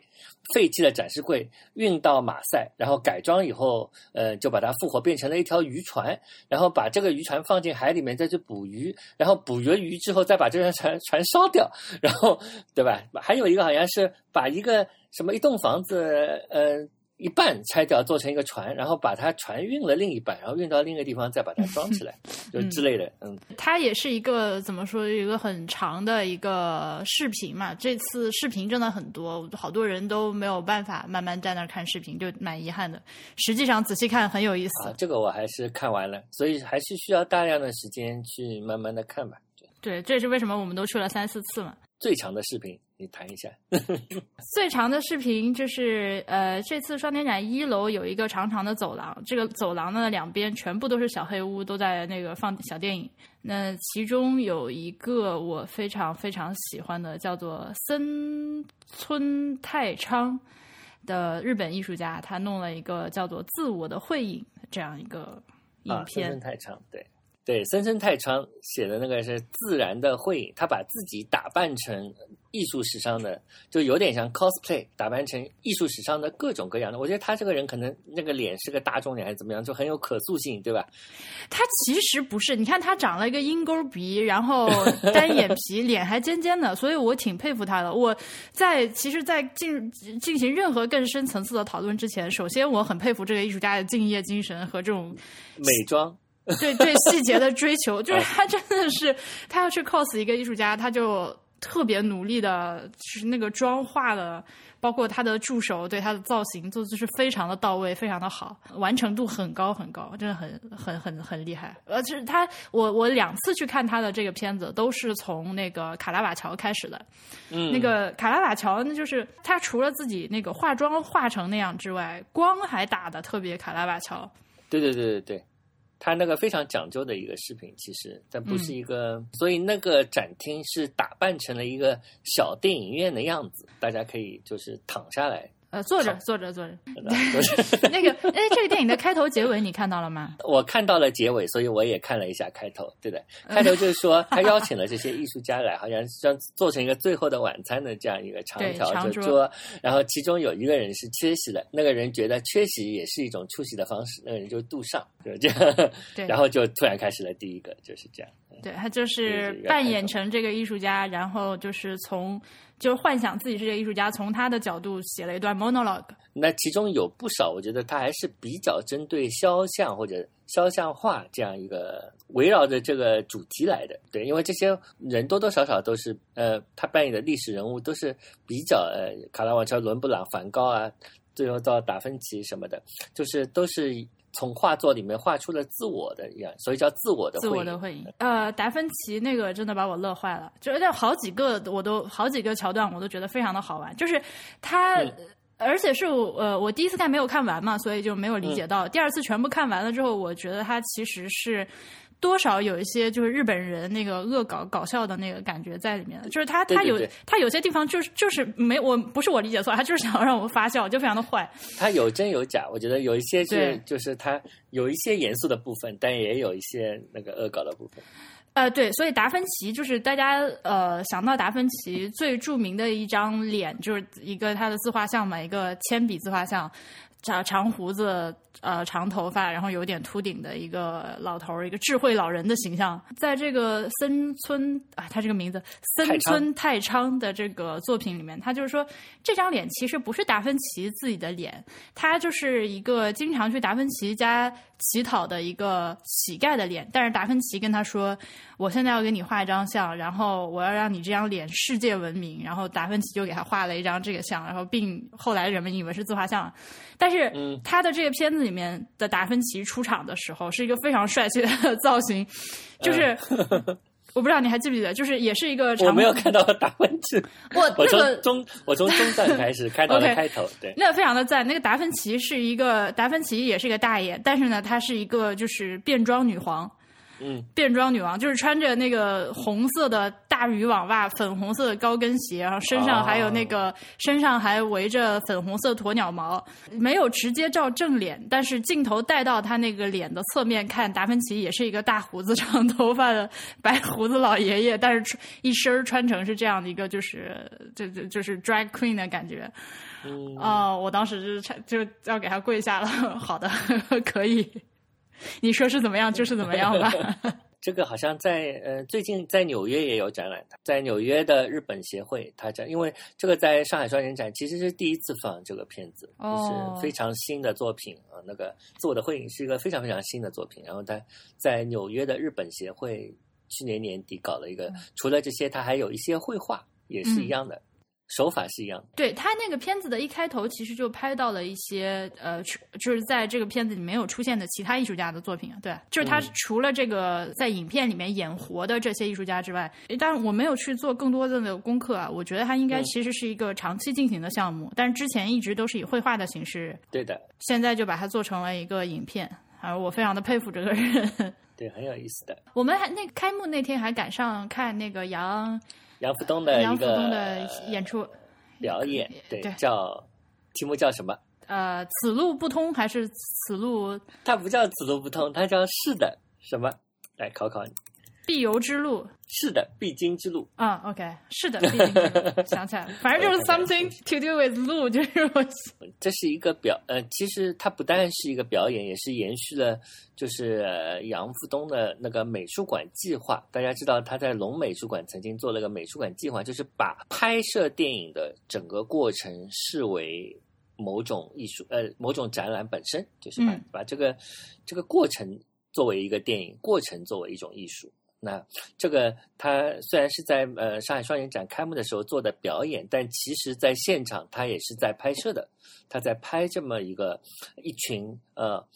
废弃的展示柜运到马赛，然后改装以后，呃，就把它复活，变成了一条渔船，然后把这个渔船放进海里面再去捕鱼，然后捕了鱼之后再把这条船船烧掉，然后对吧？还有一个好像是把一个什么一栋房子，呃。一半拆掉做成一个船，然后把它船运了另一半，然后运到另一个地方再把它装起来，就之类的。嗯，它也是一个怎么说，一个很长的一个视频嘛。这次视频真的很多，好多人都没有办法慢慢在那儿看视频，就蛮遗憾的。实际上仔细看很有意思。啊，这个我还是看完了，所以还是需要大量的时间去慢慢的看吧。对，这也是为什么我们都去了三四次嘛。最长的视频，你谈一下。最长的视频就是呃，这次双年展一楼有一个长长的走廊，这个走廊呢两边全部都是小黑屋，都在那个放小电影。那其中有一个我非常非常喜欢的，叫做森村太昌的日本艺术家，他弄了一个叫做《自我的会影》这样一个影啊，片。森太昌，对对，森森太昌写的那个是自然的绘影，他把自己打扮成艺术史上的，就有点像 cosplay，打扮成艺术史上的各种各样的。我觉得他这个人可能那个脸是个大众脸还是怎么样，就很有可塑性，对吧？他其实不是，你看他长了一个鹰钩鼻，然后单眼皮，脸还尖尖的，所以我挺佩服他的。我在其实，在进进行任何更深层次的讨论之前，首先我很佩服这个艺术家的敬业精神和这种美妆，对对细节的追求，就是他真的是他要去 cos 一个艺术家，他就特别努力的，就是那个妆化的，包括他的助手对他的造型做就是非常的到位，非常的好，完成度很高很高，真的很很很很厉害。而且他，我我两次去看他的这个片子，都是从那个卡拉瓦乔开始的。嗯，那个卡拉瓦乔，那就是他除了自己那个化妆化成那样之外，光还打的特别卡拉瓦乔。对对对对对。他那个非常讲究的一个视频，其实但不是一个，所以那个展厅是打扮成了一个小电影院的样子，大家可以就是躺下来。呃，坐着，坐着，坐 着。那个，哎，这个电影的开头、结尾你看到了吗？我看到了结尾，所以我也看了一下开头。对的，开头就是说他邀请了这些艺术家来，好像像做成一个最后的晚餐的这样一个长条桌，然后其中有一个人是缺席的，那个人觉得缺席也是一种出席的方式，那个人就是杜尚，就这样。对，然后就突然开始了第一个，就是这样。对他就是扮演成这个艺术家，然后就是从。就是幻想自己是这个艺术家，从他的角度写了一段 monologue。那其中有不少，我觉得他还是比较针对肖像或者肖像画这样一个围绕着这个主题来的。对，因为这些人多多少少都是呃，他扮演的历史人物都是比较呃，卡拉瓦乔、伦布朗、梵高啊，最后到达芬奇什么的，就是都是。从画作里面画出了自我的一样，所以叫自我的自我的会影。呃，达芬奇那个真的把我乐坏了，就那好几个我都好几个桥段我都觉得非常的好玩。就是他，而且是呃我第一次看没有看完嘛，所以就没有理解到。第二次全部看完了之后，我觉得他其实是。多少有一些就是日本人那个恶搞搞笑的那个感觉在里面，就是他他有他有些地方就是就是没我不是我理解错，他就是想要让我们发笑，就非常的坏。他有真有假，我觉得有一些是就是他有一些严肃的部分，但也有一些那个恶搞的部分。呃，对，所以达芬奇就是大家呃想到达芬奇最著名的一张脸，就是一个他的自画像嘛，一个铅笔自画像，长长胡子。呃，长头发，然后有点秃顶的一个老头儿，一个智慧老人的形象，在这个森村啊，他这个名字森村太昌的这个作品里面，他就是说这张脸其实不是达芬奇自己的脸，他就是一个经常去达芬奇家乞讨的一个乞丐的脸，但是达芬奇跟他说，我现在要给你画一张像，然后我要让你这张脸世界闻名，然后达芬奇就给他画了一张这个像，然后并后来人们以为是自画像，但是他的这个片子。里面的达芬奇出场的时候是一个非常帅气的造型，就是 我不知道你还记不记得，就是也是一个 我没有看到达芬奇，我我从中我从中段开始看到了开头，对，那非常的赞。那个达芬奇是一个达芬奇也是一个大爷，但是呢，他是一个就是变装女皇。嗯，变装女王就是穿着那个红色的大渔网袜、粉红色的高跟鞋，然后身上还有那个身上还围着粉红色鸵鸟毛，没有直接照正脸，但是镜头带到他那个脸的侧面看，达芬奇也是一个大胡子、长头发的白胡子老爷爷，但是穿一身穿成是这样的一个，就是就就就是 drag queen 的感觉。哦，我当时就是就要给他跪下了。好的，可以。你说是怎么样就是怎么样吧。这个好像在呃最近在纽约也有展览，在纽约的日本协会，他展，因为这个在上海双年展其实是第一次放这个片子，就是非常新的作品啊。那个自我的会影是一个非常非常新的作品，然后他在纽约的日本协会去年年底搞了一个，除了这些，他还有一些绘画也是一样的。手法是一样，对他那个片子的一开头，其实就拍到了一些呃，就是在这个片子里没有出现的其他艺术家的作品啊。对，就是他除了这个在影片里面演活的这些艺术家之外，当然我没有去做更多的的功课啊。我觉得他应该其实是一个长期进行的项目，但是之前一直都是以绘画的形式。对的，现在就把它做成了一个影片，而我非常的佩服这个人。对，很有意思的。我们还那开幕那天还赶上看那个杨。杨福东的一个演出表演，对，叫题目叫什么？呃，此路不通还是此路？它不叫此路不通，它叫是的什么？来考考你。必由之路是的，必经之路啊。OK，是的，必经之路。想起来了，反正就是 something to do with 路，就是我。这是一个表呃，其实它不但是一个表演，也是延续了就是杨福东的那个美术馆计划。大家知道他在龙美术馆曾经做了个美术馆计划，就是把拍摄电影的整个过程视为某种艺术呃某种展览本身，就是把把这个这个过程作为一个电影过程作为一种艺术。那这个他虽然是在呃上海双年展开幕的时候做的表演，但其实在现场他也是在拍摄的，他在拍这么一个一群呃。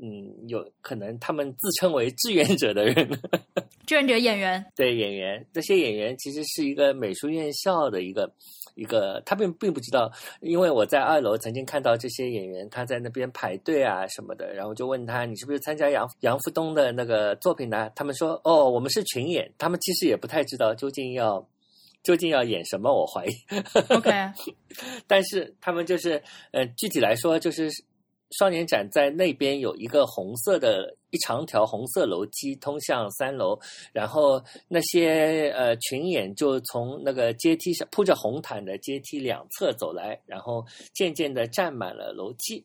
嗯，有可能他们自称为志愿者的人，志愿者演员，对演员，这些演员其实是一个美术院校的一个一个，他并并不知道，因为我在二楼曾经看到这些演员他在那边排队啊什么的，然后就问他你是不是参加杨杨福东的那个作品呢？他们说哦，我们是群演，他们其实也不太知道究竟要究竟要演什么，我怀疑。OK，但是他们就是呃，具体来说就是。双年展在那边有一个红色的一长条红色楼梯通向三楼，然后那些呃群演就从那个阶梯上铺着红毯的阶梯两侧走来，然后渐渐的站满了楼梯，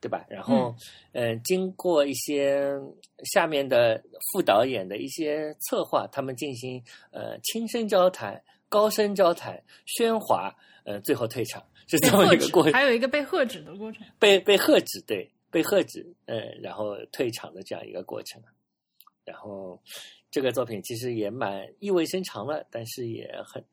对吧？然后嗯，经过一些下面的副导演的一些策划，他们进行呃轻声交谈、高声交谈、喧哗，呃，最后退场。是这么一个过程，还有一个被喝止的过程，被被喝止，对，被喝止，嗯，然后退场的这样一个过程。然后这个作品其实也蛮意味深长了，但是也很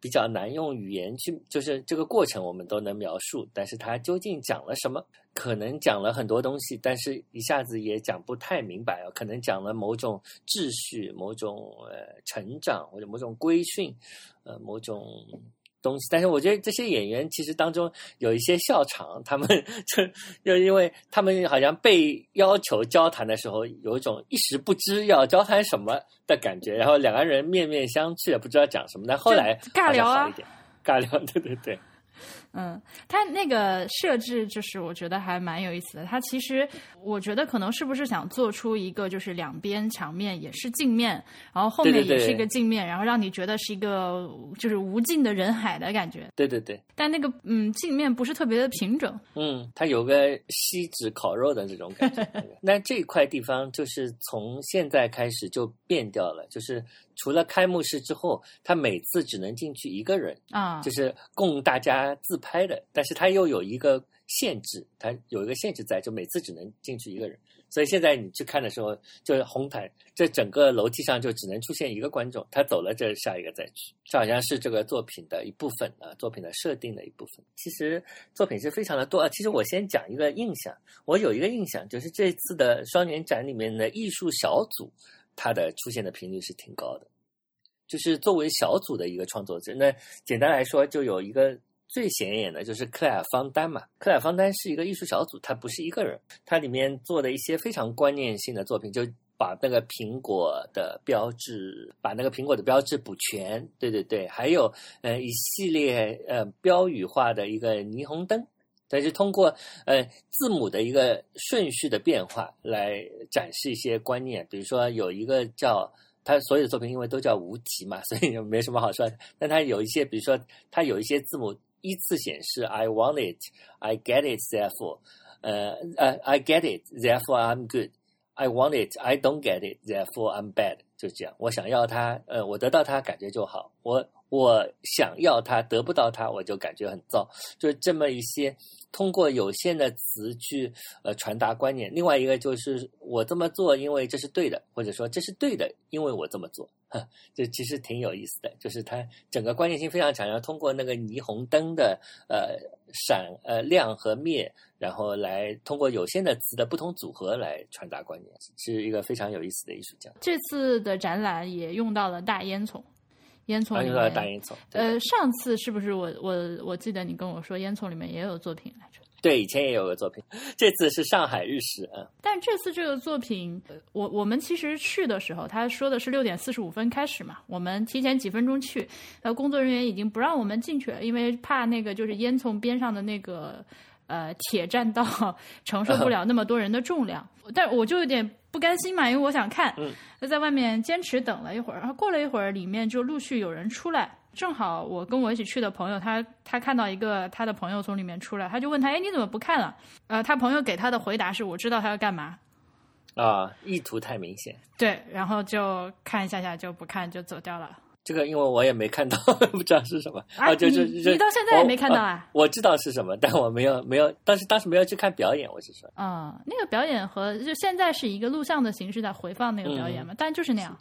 比较难用语言去，就是这个过程我们都能描述，但是它究竟讲了什么？可能讲了很多东西，但是一下子也讲不太明白啊。可能讲了某种秩序、某种呃成长或者某种规训，呃，某种。东西，但是我觉得这些演员其实当中有一些笑场，他们 就就因为他们好像被要求交谈的时候，有一种一时不知要交谈什么的感觉，然后两个人面面相觑，不知道讲什么。但后来尬聊啊，尬聊，对 对对。嗯，它那个设置就是我觉得还蛮有意思的。它其实我觉得可能是不是想做出一个就是两边墙面也是镜面，然后后面也是一个镜面，然后让你觉得是一个就是无尽的人海的感觉。对对对。但那个嗯镜面不是特别的平整。嗯，它有个锡纸烤肉的这种感觉。那这块地方就是从现在开始就变掉了，就是。除了开幕式之后，他每次只能进去一个人啊，就是供大家自拍的。但是他又有一个限制，他有一个限制在，就每次只能进去一个人。所以现在你去看的时候，就是红毯这整个楼梯上就只能出现一个观众，他走了，这下一个再去。这好像是这个作品的一部分啊，作品的设定的一部分。其实作品是非常的多啊。其实我先讲一个印象，我有一个印象，就是这次的双年展里面的艺术小组。它的出现的频率是挺高的，就是作为小组的一个创作者。那简单来说，就有一个最显眼的，就是克莱尔方丹嘛。克莱尔方丹是一个艺术小组，他不是一个人。他里面做的一些非常观念性的作品，就把那个苹果的标志，把那个苹果的标志补全。对对对，还有呃一系列呃标语化的一个霓虹灯。但是通过呃字母的一个顺序的变化来展示一些观念，比如说有一个叫他所有的作品，因为都叫无题嘛，所以就没什么好说的。但他有一些，比如说他有一些字母依次显示，I want it, I get it, therefore，呃呃，I get it, therefore I'm good, I want it, I don't get it, therefore I'm bad，就这样。我想要它，呃，我得到它感觉就好。我我想要它，得不到它，我就感觉很糟。就是这么一些。通过有限的词去呃传达观念，另外一个就是我这么做，因为这是对的，或者说这是对的，因为我这么做，这其实挺有意思的。就是它整个观念性非常强，然后通过那个霓虹灯的呃闪呃亮和灭，然后来通过有限的词的不同组合来传达观念，是一个非常有意思的艺术家。这次的展览也用到了大烟囱。烟囱里面，大烟囱。呃，上次是不是我我我记得你跟我说烟囱里面也有作品来着？对，以前也有个作品，这次是上海日食啊。但这次这个作品，我我们其实去的时候，他说的是六点四十五分开始嘛，我们提前几分钟去，呃，工作人员已经不让我们进去了，因为怕那个就是烟囱边上的那个呃铁栈道承受不了那么多人的重量。但我就有点不甘心嘛，因为我想看，就在外面坚持等了一会儿。然后过了一会儿，里面就陆续有人出来。正好我跟我一起去的朋友，他他看到一个他的朋友从里面出来，他就问他：“哎，你怎么不看了？”呃，他朋友给他的回答是：“我知道他要干嘛。”啊，意图太明显。对，然后就看一下下就不看就走掉了。这个因为我也没看到，不知道是什么啊！就就你到现在也没看到啊？我知道是什么，但我没有没有，但是当时没有去看表演，我是说啊，那个表演和就现在是一个录像的形式在回放那个表演嘛，但就是那样。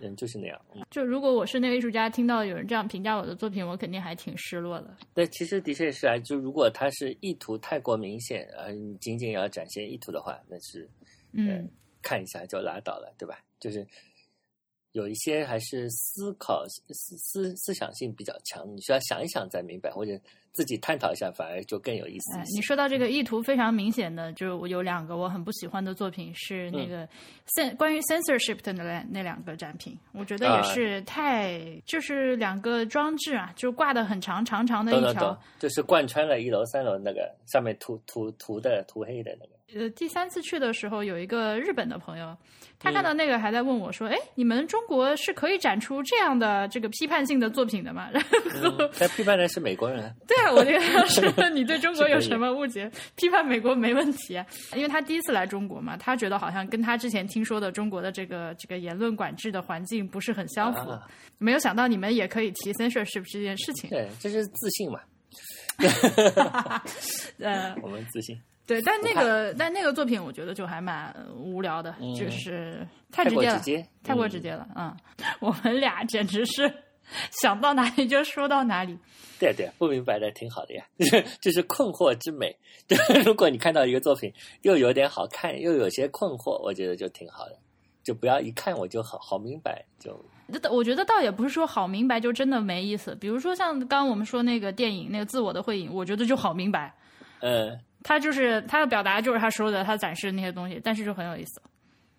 嗯就是那样。嗯，就如果我是那个艺术家，听到有人这样评价我的作品，我肯定还挺失落的。对其实的确是啊，就如果他是意图太过明显，而你仅仅要展现意图的话，那是嗯，看一下就拉倒了，对吧？就是有一些还是思考思思思想性比较强，你需要想一想再明白，或者自己探讨一下，反而就更有意思哎。你说到这个意图非常明显的，就是我有两个我很不喜欢的作品，是那个 cen 关于 censorship 的那两那两个展品，我觉得也啊是太、就是两个装置啊，就挂的很长长长的一条就是贯穿了一楼、三楼那个上面涂涂涂的涂黑的那个。呃，第三次去的时候，有一个日本的朋友，他嗯看到那个还在问我说：“哎、你们中国是可以展出这样的这个批判性的作品的吗？”然后，嗯，他批判的是美国人啊，对啊，我就跟他说：“你对中国有什么误解？批判美国没问题啊，因为他第一次来中国嘛，他觉得好像跟他之前听说的中国的这个这个言论管制的环境不是很相符。啊没有想到你们也可以提 censorship 这件事情。对，这是自信嘛，呃，我们自信。对，但那个但那个作品，我觉得就还蛮呃无聊的，嗯就是太太直接了，过直接，太过嗯直接了。嗯，我们俩简直是想到哪里就说到哪里。对啊对啊，不明白的挺好的呀，就是困惑之美。就如果你看到一个作品又有点好看，又有些困惑，我觉得就挺好的。就不要一看我就好好明白，就我觉得倒也不是说好明白就真的没意思。比如说像刚刚我们说那个电影那个自我的会影，我觉得就好明白。嗯他就是他要表达就是他说的，他展示的那些东西，但是就很有意思。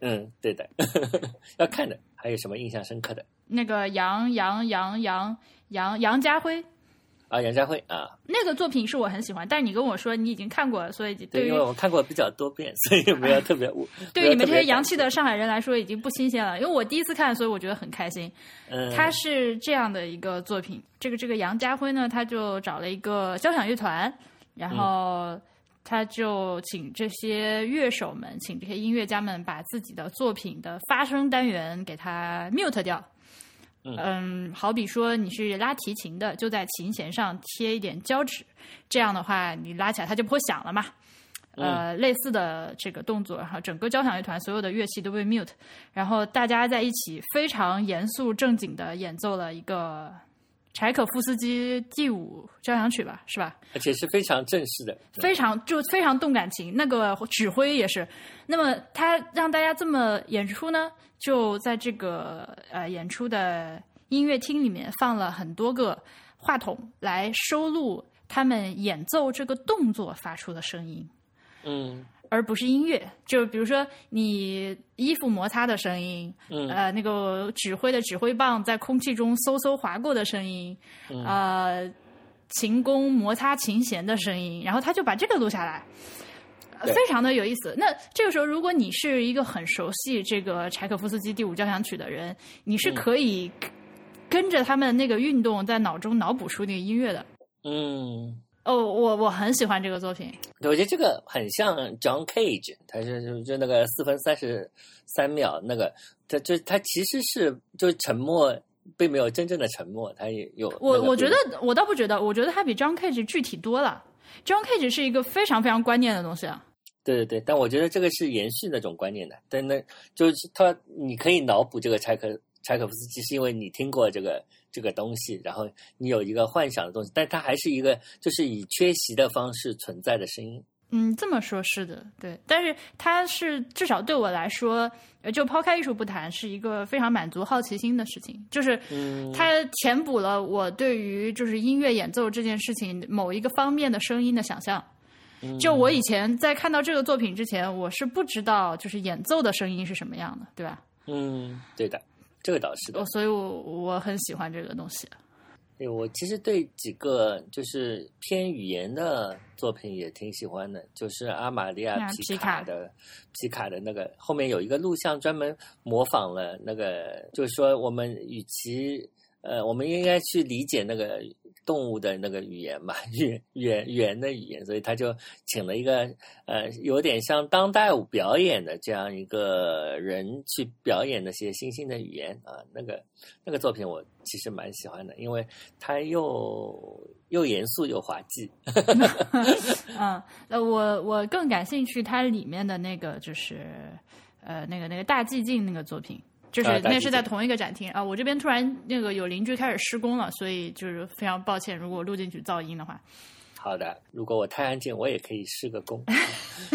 嗯，对的，要看的。还有什么印象深刻的那个杨杨杨杨杨杨家辉啊？杨家辉啊，那个作品是我很喜欢，但是你跟我说你已经看过了，所以对对，于因为我看过比较多遍，所以没有特别误。对于你们这些洋气，气的上海人来说已经不新鲜了，因为我第一次看，所以我觉得很开心。嗯，他是这样的一个作品，这个这个杨家辉呢，他就找了一个交响乐团，然后他就请这些乐手们，请这些音乐家们把自己的作品的发声单元给它 mute 掉。嗯好比说你是拉提琴的，就在琴弦上贴一点胶纸，这样的话你拉起来它就不会响了嘛。呃，类似的这个动作，然后整个交响乐团所有的乐器都被 mute，然后大家在一起非常严肃正经的演奏了一个柴可夫斯基第五交响曲吧，是吧？而且是非常正式的，非常就非常动感情，那个指挥也是。那么他让大家这么演出呢，就在这个呃演出的音乐厅里面放了很多个话筒来收录他们演奏这个动作发出的声音。嗯而不是音乐，就比如说你衣服摩擦的声音，嗯呃，那个指挥的指挥棒在空气中嗖嗖划过的声音，嗯呃，琴弓摩擦琴弦的声音，然后他就把这个录下来。非常的有意思。那这个时候，如果你是一个很熟悉这个柴可夫斯基第五交响曲的人，你是嗯可以跟着他们那个运动，在脑中脑补出那个音乐的。嗯。哦，我我很喜欢这个作品。对我觉得这个很像 John Cage，他是就就那个四分三十三秒那个，他就他其实是就沉默，并没有真正的沉默，他也有、我我觉得我倒不觉得，我觉得他比 John Cage 具体多了。John Cage 是一个非常非常观念的东西啊。对对对，但我觉得这个是延续那种观念的，但那就是他你可以脑补这个柴可柴可夫斯基，是因为你听过这个这个东西，然后你有一个幻想的东西，但它还是一个就是以缺席的方式存在的声音。嗯，这么说，是的，对。但是它是至少对我来说，呃，就抛开艺术不谈，是一个非常满足好奇心的事情。就是嗯它填补了我对于就是音乐演奏这件事情某一个方面的声音的想象。嗯就我以前在看到这个作品之前，我是不知道就是演奏的声音是什么样的，对吧？嗯，对的，这个倒是的我。所以我，我很喜欢这个东西。对我其实对几个就是偏语言的作品也挺喜欢的，就是阿玛利亚啊皮卡的皮卡的那个后面有一个录像专门模仿了那个，就是说我们与其呃，我们应该去理解那个动物的那个语言嘛，语语言语言的语言，所以他就请了一个呃，有点像当代舞表演的这样一个人去表演那些新兴的语言啊，那个那个作品我其实蛮喜欢的，因为它又又严肃又滑稽。嗯，呃，我我更感兴趣它里面的那个就是呃那个那个大寂静那个作品，就是那是在同一个展厅啊。我这边突然那个有邻居开始施工了，所以就是非常抱歉，如果录进去噪音的话。好的，如果我太安静，我也可以施个工，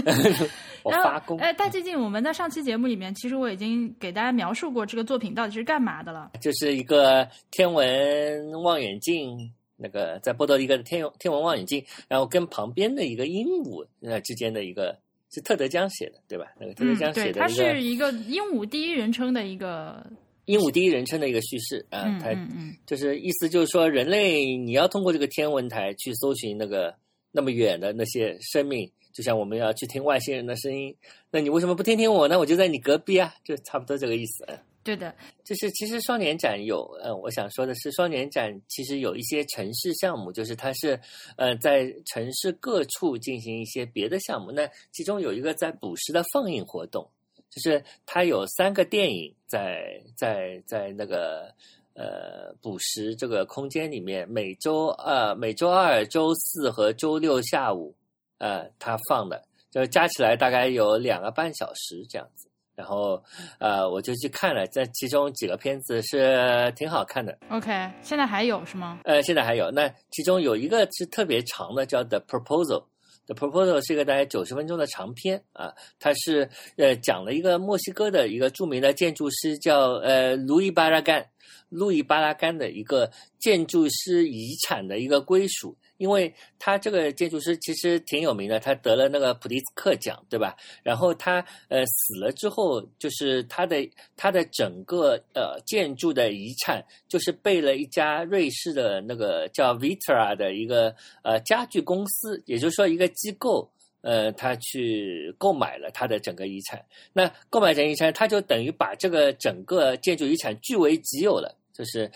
我发功。哎，大寂静，我们在上期节目里面，其实我已经给大家描述过这个作品到底是干嘛的了。就是一个天文望远镜，那个在波多黎各的天天文望远镜，然后跟旁边的一个鹦鹉呃之间的一个是特德·江写的，对吧？那个特德·嗯，江写的一个是一个鹦鹉第一人称的一个，鹦鹉第一人称的一个叙事啊，嗯它嗯嗯，就是意思就是说，人类你要通过这个天文台去搜寻那个那么远的那些生命，就像我们要去听外星人的声音，那你为什么不听听我呢？我就在你隔壁啊，就差不多这个意思。嗯对的，就是其实双年展有，呃，我想说的是，双年展其实有一些城市项目，就是它是呃在城市各处进行一些别的项目。那其中有一个在捕食的放映活动，就是它有三个电影在在在那个呃捕食这个空间里面，每周呃每周二、周四和周六下午，呃，它放的，就加起来大概有两个半小时这样子。然后，呃，我就去看了，这其中几个片子是挺好看的。OK，现在还有是吗？呃，现在还有，那其中有一个是特别长的，叫《The Proposal》。The Proposal 是一个大概九十分钟的长片啊，它是呃讲了一个墨西哥的一个著名的建筑师叫呃路易巴拉干，路易巴拉干的一个建筑师遗产的一个归属。因为他这个建筑师其实挺有名的，他得了那个普利兹克奖，对吧？然后他呃死了之后，就是他的他的整个呃建筑的遗产，就是被了一家瑞士的那个叫 Vitra 的一个呃家具公司，也就是说一个机构。呃，他去购买了他的整个遗产，那购买这遗产，他就等于把这个整个建筑遗产据为己有了，就是，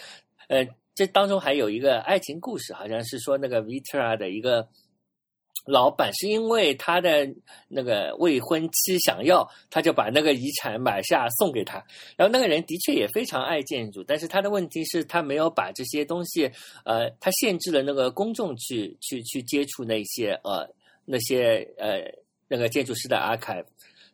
呃，这当中还有一个爱情故事，好像是说那个 Vitra 的一个老板是因为他的那个未婚妻想要，他就把那个遗产买下送给他。然后那个人的确也非常爱建筑，但是他的问题是，他没有把这些东西，呃，他限制了那个公众去去去接触那些呃那些呃那个建筑师的 archive。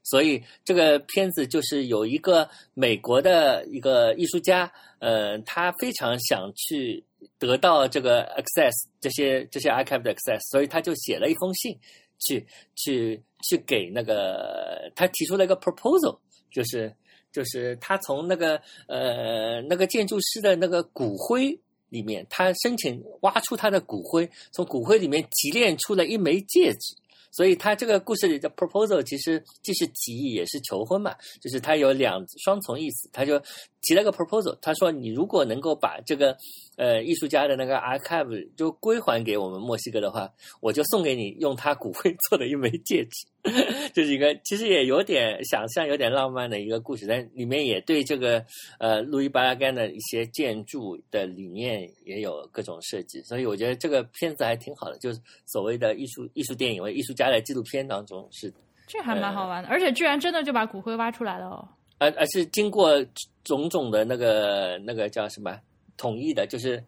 所以这个片子就是有一个美国的一个艺术家，呃，他非常想去得到这个 access 这些这些 archive 的 access，所以他就写了一封信，去去去给那个他提出了一个 proposal，就是就是他从那个呃那个建筑师的那个骨灰里面，他申请挖出他的骨灰，从骨灰里面提炼出了一枚戒指。所以他这个故事里的 proposal 其实既是提议也是求婚嘛，就是他有两双重意思。他就提了个 proposal，他说你如果能够把这个呃艺术家的那个 archive 就归还给我们墨西哥的话，我就送给你用他骨灰做的一枚戒指。这是一个其实也有点想象、有点浪漫的一个故事，但里面也对这个呃路易巴拉干的一些建筑的理念也有各种设计，所以我觉得这个片子还挺好的，就是所谓的艺术艺术电影或艺术家的纪录片当中是，这还蛮好玩的，而且居然真的就把骨灰挖出来了哦。而而是经过种种的那个那个叫什么统一的，就是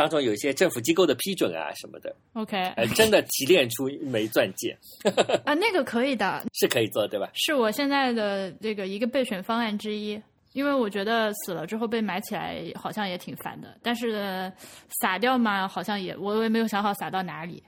当中有一些政府机构的批准啊什么的，OK，呃，真的提炼出一枚钻戒 啊，那个可以的，是可以做，对吧？是我现在的这个一个备选方案之一。因为我觉得死了之后被埋起来好像也挺烦的，但是撒掉嘛，好像也我也没有想好撒到哪里。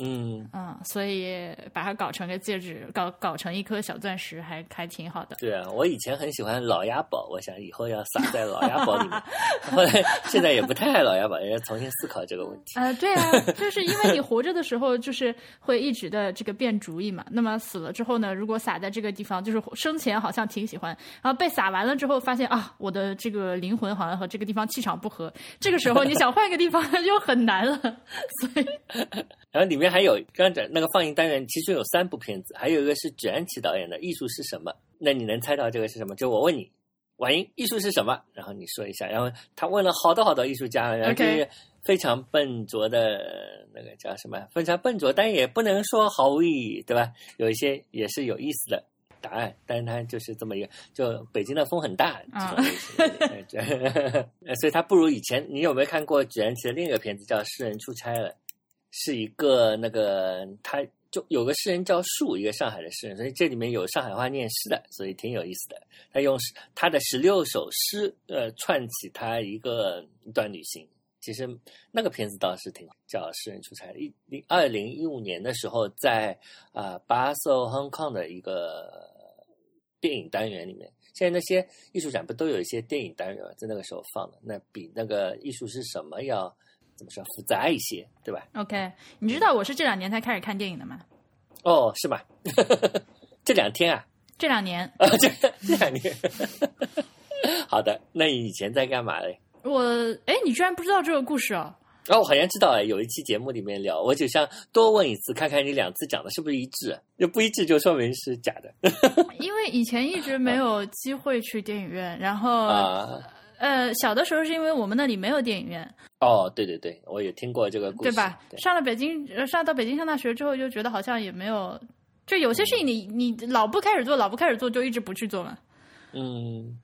嗯，嗯，所以把它搞成个戒指，搞搞成一颗小钻石还，还挺好的。对啊，我以前很喜欢老鸭宝，我想以后要撒在老鸭宝里面。后来现在也不太爱老鸭宝，要重新思考这个问题。呃，对啊，就是因为你活着的时候，就是会一直的这个变主意嘛。那么死了之后呢，如果撒在这个地方，就是生前好像挺喜欢，然后被撒完了之后，发现啊，我的这个灵魂好像和这个地方气场不合。这个时候你想换个地方 又很难了，所以然后里面还有刚才那个放映单元，其实有三部片子，还有一个是卷安琪导演的《艺术是什么》。那你能猜到这个是什么？就我问你，婉莹，艺术是什么？然后你说一下。然后他问了好多好多艺术家，然后就是非常笨拙的那个叫什么？非常笨拙，但也不能说毫无意义，对吧？有一些也是有意思的答案，但是他就是这么一个，就北京的风很大这种类型的。呃 所以他不如以前。你有没有看过卷安琪的另一个片子叫《诗人出差了》？是一个那个他就有个诗人叫树，一个上海的诗人，所以这里面有上海话念诗的，所以挺有意思的。他用他的十六首诗，呃，串起他一个一段旅行。其实那个片子倒是挺叫《诗人出差》的。一零二零一五年的时候，在啊巴塞 Hong Kong 的一个电影单元里面，现在那些艺术展不都有一些电影单元在那个时候放的？那比那个艺术是什么要怎么说复杂一些，对吧？OK，你知道我是这两年才开始看电影的吗？哦，是吗？这两天啊？这两年啊，这 这两年。好的，那你以前在干嘛嘞？我哎，你居然不知道这个故事哦？哦，我好像知道哎，有一期节目里面聊，我就想多问一次，看看你两次讲的是不是一致，要不一致就说明是假的。因为以前一直没有机会去电影院，然后呃，小的时候是因为我们那里没有电影院。哦，对对对，我也听过这个故事，对吧？上了北京，上到北京上大学之后，就觉得好像也没有，就有些事情你你老不开始做，老不开始做，就一直不去做嘛。嗯，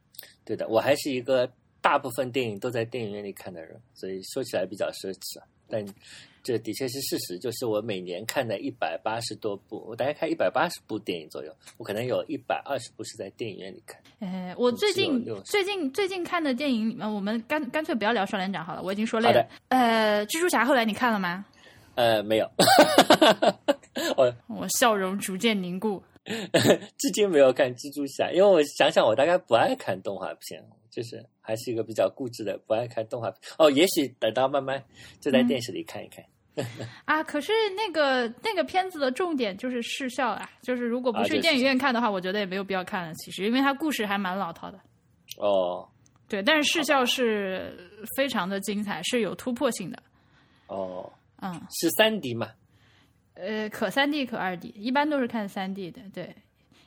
对的，我还是一个。大部分电影都在电影院里看的人，所以说起来比较奢侈啊。但这的确是事实，就是我每年看的一百八十多部，我大概看一百八十部电影左右，我可能有一百二十部是在电影院里看。哎，我最近最近最近看的电影里面，我们干干脆不要聊双连长好了，我已经说累了。呃，蜘蛛侠后来你看了吗？呃，没有。我我笑容逐渐凝固，至今没有看蜘蛛侠，因为我想想，我大概不爱看动画片。就是还是一个比较固执的，不爱看动画片。哦，也许等到慢慢就在电视里看一看。啊，可是那个那个片子的重点就是视效啊，就是如果不去电影院看的话，我觉得也没有必要看了。其实，因为它故事还蛮老套的。哦，对，但是视效是非常的精彩，是有突破性的。哦，嗯，是三 D 嘛？呃，可三 D 可二 D，一般都是看三 D 的。对。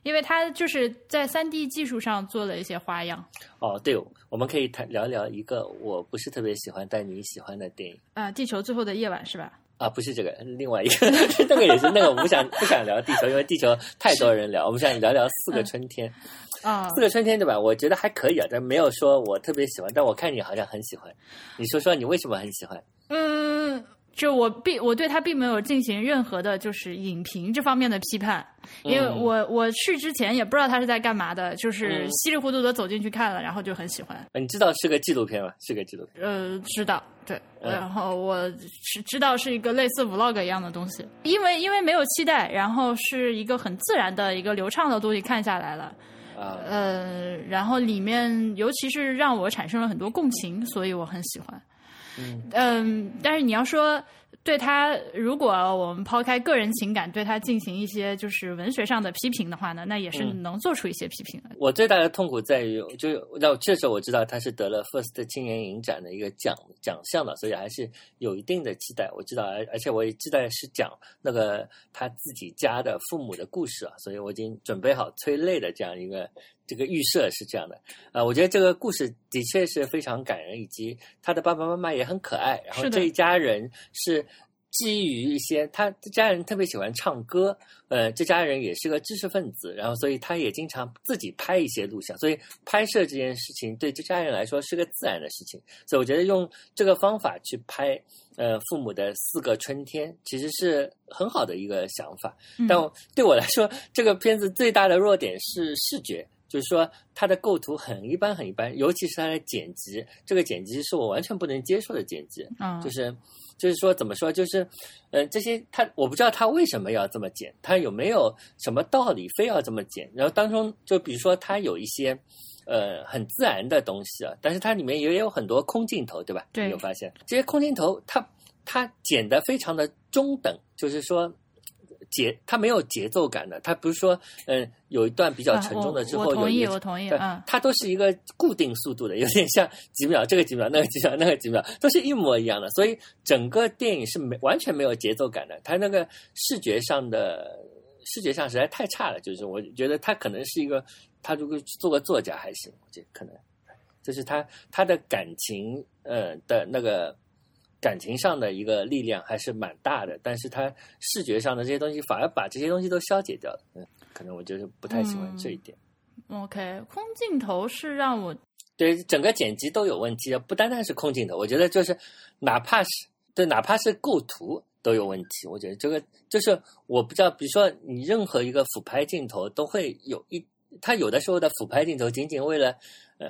因为他就是在三 D 技术上做了一些花样。哦，对，我们可以谈聊聊一个我不是特别喜欢但你喜欢的电影。啊，地球最后的夜晚是吧？啊，不是这个，另外一个，那个也是那个，我不想不想聊地球，因为地球太多人聊。我们想聊聊四个春天。啊，四个春天对吧？我觉得还可以啊，但没有说我特别喜欢。但我看你好像很喜欢，你说说你为什么很喜欢？嗯。就我并我对他并没有进行任何的，就是影评这方面的批判，因为我我去之前也不知道他是在干嘛的，就是稀里糊涂的走进去看了，然后就很喜欢。你知道是个纪录片吗？是个纪录片。呃，知道，对，然后我是知道是一个类似 vlog 一样的东西，因为因为没有期待，然后是一个很自然的一个流畅的东西看下来了，啊，呃，然后里面尤其是让我产生了很多共情，所以我很喜欢。嗯但是你要说对他，如果我们抛开个人情感，对他进行一些就是文学上的批评的话呢，那也是能做出一些批评的。我最大的痛苦在于，就那这时候我知道他是得了 First 青年影展的一个奖奖项的，所以还是有一定的期待。我知道，而而且我也期待是讲那个他自己家的父母的故事啊，所以我已经准备好催泪的这样一个。这个预设是这样的，啊，我觉得这个故事的确是非常感人，以及他的爸爸妈妈也很可爱。然后这一家人是基于一些，他这家人特别喜欢唱歌，呃，这家人也是个知识分子，然后所以他也经常自己拍一些录像，所以拍摄这件事情对这家人来说是个自然的事情。所以我觉得用这个方法去拍，呃，父母的四个春天，其实是很好的一个想法。但对我来说，这个片子最大的弱点是视觉。就是说，它的构图很一般，很一般，尤其是它的剪辑，这个剪辑是我完全不能接受的剪辑。嗯，就是，就是说，怎么说？就是，呃，这些他我不知道他为什么要这么剪，他有没有什么道理非要这么剪？然后当中，就比如说，他有一些呃很自然的东西啊，但是它里面也有很多空镜头，对吧？对，有发现这些空镜头，它它剪的非常的中等，就是说。节它没有节奏感的，它不是说嗯有一段比较沉重的之后有我同意，我同意，嗯，它都是一个固定速度的，有点像几秒这个几秒那个几秒那个几秒都是一模一样的，所以整个电影是没完全没有节奏感的。它那个视觉上的视觉上实在太差了，就是我觉得他可能是一个他如果做个作家还行，我觉得可能就是他他的感情呃的那个。感情上的一个力量还是蛮大的，但是他视觉上的这些东西反而把这些东西都消解掉了。嗯，可能我就是不太喜欢这一点。OK，空镜头是让我对整个剪辑都有问题的，不单单是空镜头。我觉得就是哪怕是对哪怕是构图，都有问题。我觉得这个就是我不知道，比如说你任何一个俯拍镜头都会有一，它有的时候的俯拍镜头仅仅为了，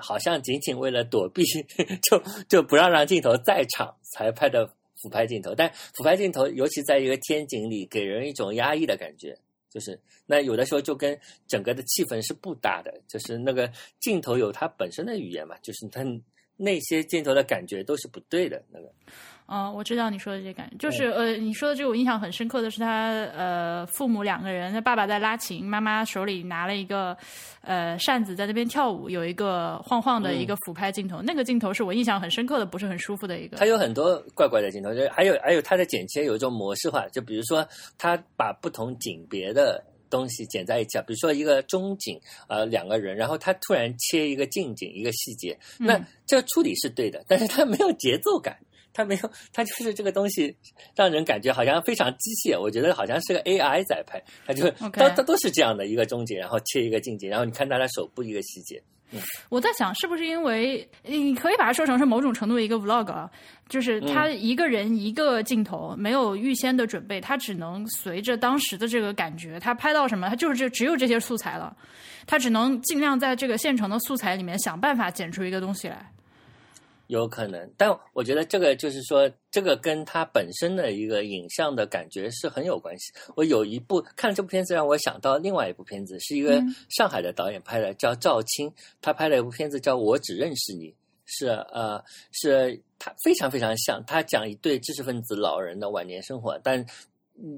好像仅仅为了躲避，就就不让让镜头在场才拍的俯拍镜头。但俯拍镜头尤其在一个天井里，给人一种压抑的感觉。就是那有的时候就跟整个的气氛是不搭的，就是那个镜头有它本身的语言嘛，就是它那些镜头的感觉都是不对的那个。嗯，我知道你说的这个感觉，就是呃，你说的这个我印象很深刻的是他呃父母两个人，他爸爸在拉琴，妈妈手里拿了一个呃扇子在那边跳舞，有一个晃晃的一个俯拍镜头，那个镜头是我印象很深刻的，不是很舒服的一个。他有很多怪怪的镜头，就还有还有他的剪切有一种模式化，就比如说他把不同景别的。东西剪在一起啊，比如说一个中景，呃，两个人，然后他突然切一个近景，一个细节，那这个处理是对的，但是他没有节奏感，他没有，他就是这个东西让人感觉好像非常机械，我觉得好像是个 AI 在拍，他就都都都是这样的一个中景，然后切一个近景，然后你看他的手部一个细节。我在想，是不是因为你可以把它说成是某种程度的一个 vlog 啊？就是他一个人一个镜头，没有预先的准备，他只能随着当时的这个感觉，他拍到什么，他就是这只有这些素材了，他只能尽量在这个现成的素材里面想办法剪出一个东西来。有可能，但我觉得这个就是说，这个跟他本身的一个影像的感觉是很有关系。我有一部看这部片子，让我想到另外一部片子，是一个上海的导演拍的，叫赵青，他拍了一部片子叫《我只认识你》，是呃，是他非常非常像，他讲一对知识分子老人的晚年生活，但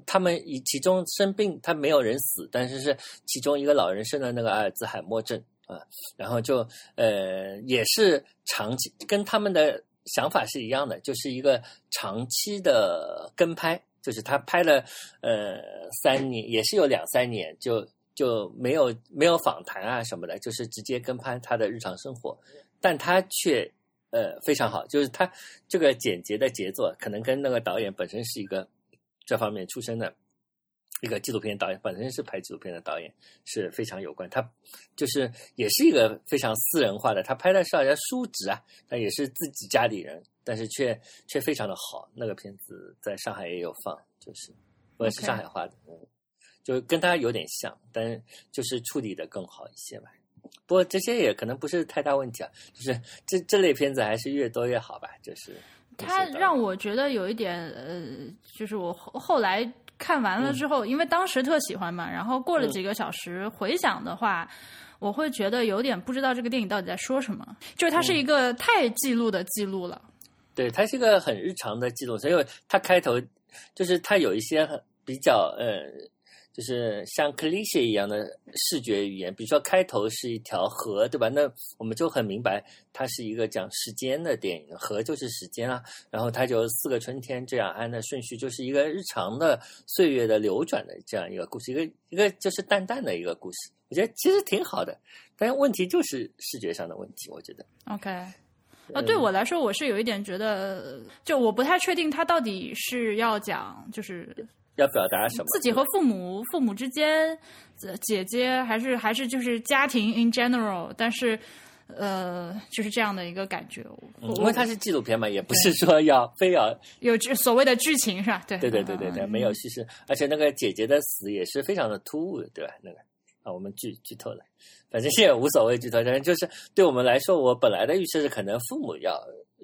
他们以其中生病，他没有人死，但是是其中一个老人生的那个阿尔兹海默症。啊，然后就呃，也是长期跟他们的想法是一样的，就是一个长期的跟拍，就是他拍了呃三年，也是有两三年，就就没有没有访谈啊什么的，就是直接跟拍他的日常生活，但他却呃非常好，就是他这个简洁的杰作，可能跟那个导演本身是一个这方面出身的。一个纪录片导演本身是拍纪录片的导演是非常有关，他就是也是一个非常私人化的，他拍的是好像叔侄啊，他也是自己家里人，但是却却非常的好。那个片子在上海也有放，就是我是上海话的，嗯，就跟他有点像，但就是处理的更好一些吧。不过这些也可能不是太大问题啊，就是这这类片子还是越多越好吧。就是他让我觉得有一点呃，就是我后后来。看完了之后，因为当时特喜欢嘛，然后过了几个小时回想的话，我会觉得有点不知道这个电影到底在说什么。就是它是一个太记录的记录了。对，它是一个很日常的记录，所以它开头就是它有一些比较呃。就是像 cliche 一样的视觉语言，比如说开头是一条河，对吧？那我们就很明白，它是一个讲时间的电影，河就是时间啊。然后它就四个春天这样按的顺序，就是一个日常的岁月的流转的这样一个故事，一个一个就是淡淡的一个故事。我觉得其实挺好的，但是问题就是视觉上的问题，我觉得。OK，啊，对我来说，我是有一点觉得，就我不太确定他到底是要讲就是。要表达什么？自己和父母、父母之间，姐姐还是还是就是家庭 in general，但是呃，就是这样的一个感觉。因为它是纪录片嘛，也不是说要非要有剧所谓的剧情是吧？对对对对对对，没有叙事，而且那个姐姐的死也是非常的突兀，对吧？那个啊，我们剧剧透了，反正也无所谓剧透，反正就是对我们来说，我本来的预设是可能父母要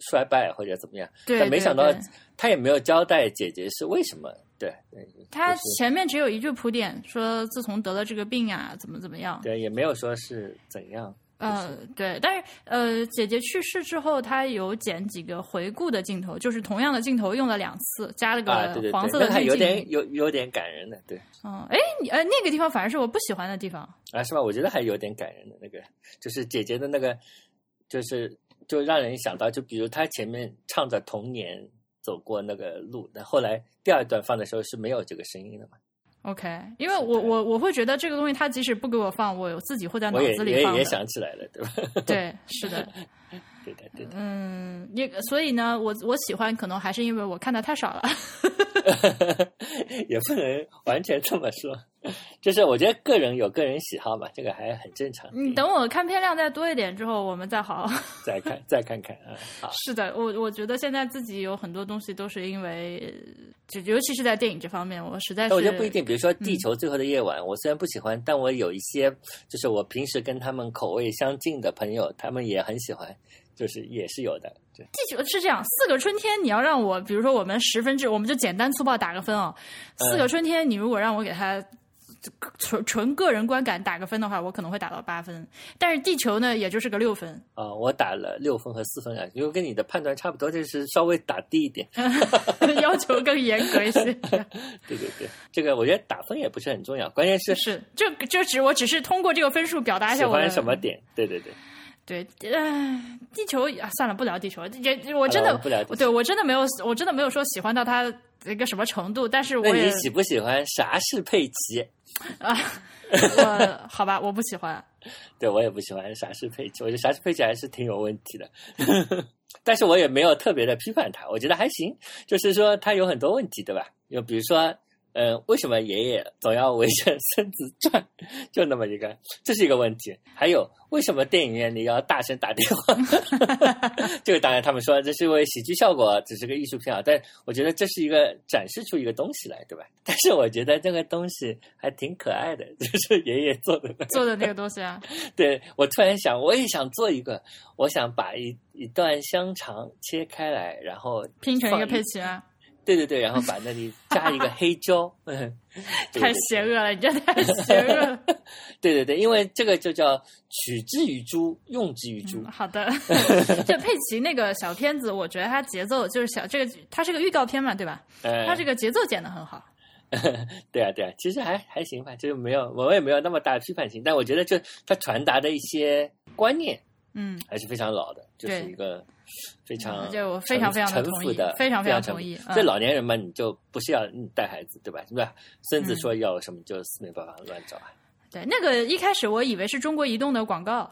衰败或者怎么样，但没想到他也没有交代姐姐是为什么。对，他前面只有一句铺垫，说自从得了这个病啊，怎么怎么样。对，也没有说是怎样。呃，对，但是呃，姐姐去世之后，他有剪几个回顾的镜头，就是同样的镜头用了两次，加了个黄色的滤镜，有点有有点感人的，对。嗯，哎，呃，那个地方反而是我不喜欢的地方啊，是吧？我觉得还有点感人的那个，就是姐姐的那个，就是就让人想到，就比如他前面唱着童年。走过那个路，那后来第二段放的时候是没有这个声音的嘛？OK，因为我我我会觉得这个东西，他即使不给我放，我自己会在脑子里放。也也想起来了，对吧？对，是的，对的，对的。嗯，也所以呢，我我喜欢，可能还是因为我看的太少了。也不能完全这么说。就是我觉得个人有个人喜好吧，这个还很正常。你等我看片量再多一点之后，我们再好好 再看再看看啊。好，是的，我我觉得现在自己有很多东西都是因为，就尤其是在电影这方面，我实在是但我觉得不一定。比如说《嗯地球最后的夜晚》，我虽然不喜欢，但我有一些就是我平时跟他们口味相近的朋友，他们也很喜欢，就是也是有的。对，地球是这样，四个春天你要让我，比如说我们十分制，我们就简单粗暴打个分哦。四个春天，你如果让我给它纯纯个人观感打个分的话，我可能会打到八分。但是地球呢，也就是个六分，啊、我打了六分和四分啊，因为跟你的判断差不多，就是稍微打低一点。要求更严格一些。对对对，这个我觉得打分也不是很重要，关键是是，就就只我只是通过这个分数表达一下我喜欢什么点。对对对，对，呃，地球啊，算了，不聊地球。也我真的不聊对我真的没有，我真的没有说喜欢到他一个什么程度，但是那我也你喜不喜欢啥是佩奇？啊，我好吧，我不喜欢。对我也不喜欢啥是佩奇，我觉得啥是佩奇还是挺有问题的，但是我也没有特别的批判他，我觉得还行，就是说他有很多问题，对吧？就比如说，嗯、为什么爷爷总要围着孙子转？就那么一个，这是一个问题。还有，为什么电影院里要大声打电话？这个当然他们说这是因为喜剧效果，只是个艺术片啊，但我觉得这是一个展示出一个东西来，对吧？但是我觉得这个东西还挺可爱的，就是爷爷做的那个做的那个东西啊，对我突然想，我也想做一个，我想把一一段香肠切开来，然后拼成一个佩奇啊，对对对，然后把那里加一个黑胶，太邪恶了，你这太邪恶了。对对对，因为这个就叫取之于猪，用之于猪嗯，好的，就佩奇那个小片子，我觉得它节奏就是小，这个它是个预告片嘛，对吧？呃，它这个节奏剪的很好。对啊对啊，其实还还行吧，就是没有我也没有那么大的批判性，但我觉得就它传达的一些观念嗯，还是非常老的，就是一个非常嗯这我非常非常地同意的，非常非常同意这嗯老年人嘛，你就不是要嗯带孩子对吧？对吧？孙子说要什么就四面八方乱找啊，对，那个一开始我以为是中国移动的广告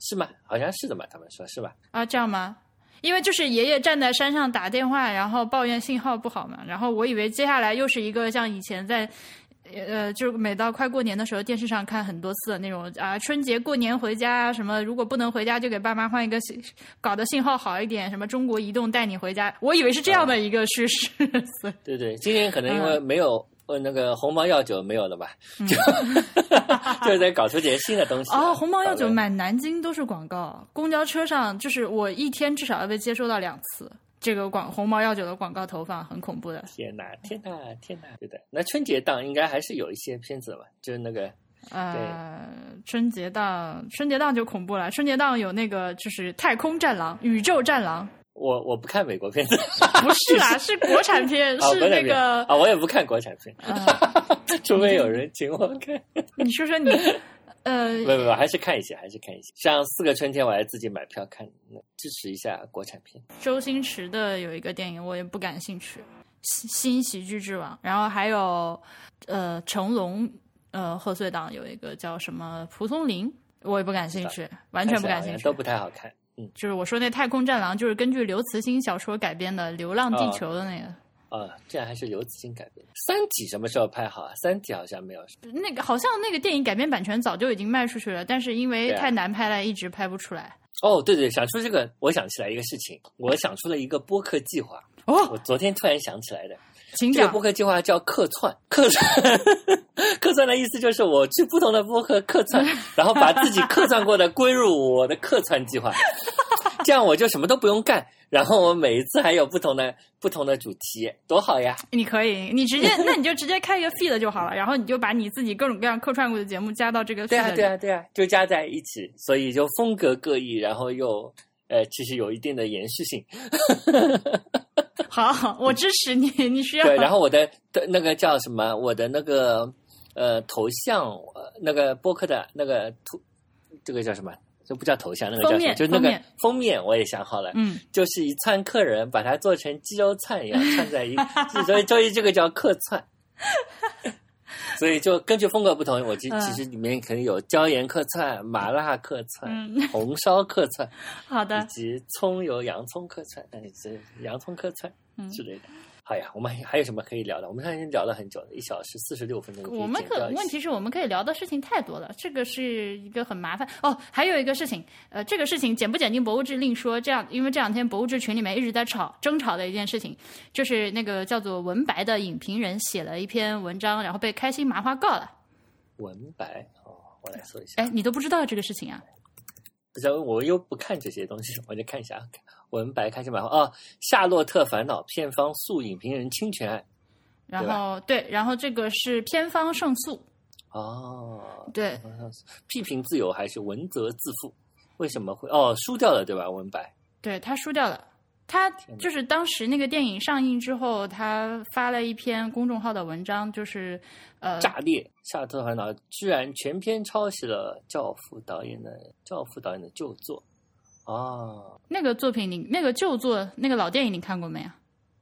是吗？好像是的嘛，他们说是吧？啊，这样吗？因为就是爷爷站在山上打电话，然后抱怨信号不好嘛，然后我以为接下来又是一个像以前在。呃，就是每到快过年的时候，电视上看很多次的那种啊，春节过年回家啊什么，如果不能回家，就给爸妈换一个信，搞得信号好一点，什么中国移动带你回家，我以为是这样的一个叙事，所以对对，今年可能因嗯为没有、呃那个鸿茅药酒没有了吧，就 就是在搞出点新的东西啊。哦，红毛药酒满南京都是广告，公交车上就是我一天至少要被接收到两次这个广鸿茅药酒的广告投放，很恐怖的。天哪，天哪，天哪！对的，那春节档应该还是有一些片子吧？就是那个呃，春节档，春节档就恐怖了。春节档有那个就是太空战狼、宇宙战狼，我我不看美国片子，不是啦，是国产片，啊，是那个啊，我也不看国产片，呃，除非有人请我看。你说说你，呃，不不不，还是看一些，还是看一些。像《四个春天》，我还自己买票看，支持一下国产片。周星驰的有一个电影我也不感兴趣，《新新喜剧之王》，然后还有呃成龙呃贺岁档有一个叫什么《蒲松龄》，我也不感兴趣，完全不感兴趣。都不太好看。嗯就是我说那《太空战狼》，就是根据刘慈欣小说改编的《流浪地球》的那个。啊，这样还是刘慈欣改编。《三体》什么时候拍好啊？《三体》好像没有。那个好像那个电影改编版权早就已经卖出去了，但是因为太难拍了，一直拍不出来。哦，对对，想出这个，我想起来一个事情，我想出了一个播客计划。哦，我昨天突然想起来的，请讲这个播。客计划叫客串，客串，客串的意思就是我去不同的播客客串，然后把自己客串过的归入我的客串计划，这样我就什么都不用干，然后我每一次还有不同的不同的主题，多好呀！你可以，你直接，那你就直接开一个 feed 就好了，然后你就把你自己各种各样客串过的节目加到这个 feed 对啊，对啊，对啊，就加在一起，所以就风格各异，然后又呃，其实有一定的延续性。好好，我支持你，你需要。对，然后我的的那个叫什么？我的那个呃头像，呃那个播客的那个图，这个叫什么？这不叫头像，那个叫什么？就是那个封面，我也想好了，嗯，就是一串客人，把它做成鸡肉串一样 串在一，所以所以这个叫客串。所以就根据风格不同，我其嗯其实里面可能有椒盐客串、麻辣客串、嗯红烧客串，以好的，以及葱油洋葱客串，哎，这洋葱客串嗯之类的。好呀，我们还还有什么可以聊的？我们刚才已经聊了很久了，一小时四十六分钟。我们可问题是我们可以聊的事情太多了，这个是一个很麻烦哦。还有一个事情，呃，这个事情剪不剪进博物志另说。这样，因为这两天博物志群里面一直在吵争吵的一件事情，就是那个叫做文白的影评人写了一篇文章，然后被开心麻花告了。文白哦，我来说一下。哎，你都不知道这个事情啊？不是，我又不看这些东西，我就看一下。文白开心麻花哦，《夏洛特烦恼》片方诉影评人侵权案，然后对，然后这个是片方胜诉。哦，对，批评自由还是文责自负？为什么会哦输掉了对吧？文白，对他输掉了。他就是当时那个电影上映之后，他发了一篇公众号的文章，就是呃，炸裂《夏洛特烦恼》居然全篇抄袭了《教父》导演的《教父》导演的旧作。哦，那个作品你那个旧作那个老电影你看过没有？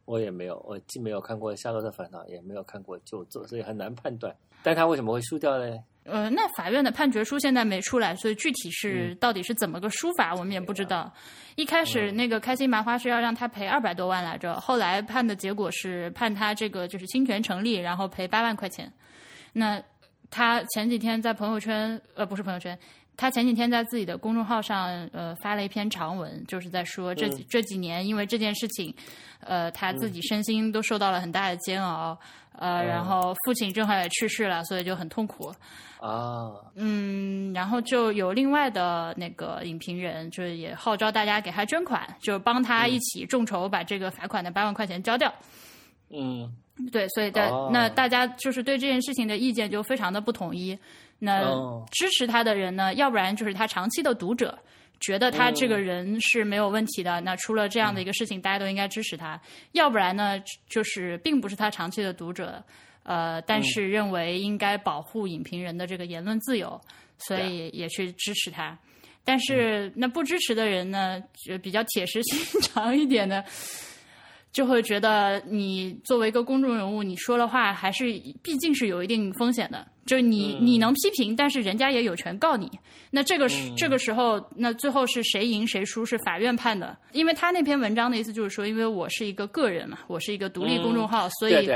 我也没有，我既没有看过《夏洛特烦恼》，也没有看过旧作，所以很难判断。但他为什么会输掉呢？呃，那法院的判决书现在没出来，所以具体是到底是怎么个输法，我们也不知道。一开始那个开心麻花是要让他赔二百多万来着，后来判的结果是判他这个就是侵权成立，然后赔八万块钱。那他前几天在朋友圈，呃，不是朋友圈。他前几天在自己的公众号上，呃，发了一篇长文，就是在说这几、这几年因为这件事情，呃，他自己身心都受到了很大的煎熬，呃，然后父亲正好也去世了，所以就很痛苦。啊，嗯，然后就有另外的那个影评人，就是也号召大家给他捐款，就帮他一起众筹把这个罚款的八万块钱交掉。嗯，对，所以在那大家就是对这件事情的意见就非常的不统一。那支持他的人呢？要不然就是他长期的读者，觉得他这个人是没有问题的。那出了这样的一个事情，大家都应该支持他。要不然呢，就是并不是他长期的读者，呃，但是认为应该保护影评人的这个言论自由，所以也去支持他。但是那不支持的人呢，就比较铁石心肠一点的。就会觉得你作为一个公众人物，你说的话还是毕竟是有一定风险的。就是你你能批评，但是人家也有权告你。那这个这个时候，那最后是谁赢谁输是法院判的。因为他那篇文章的意思就是说，因为我是一个个人嘛，我是一个独立公众号，所以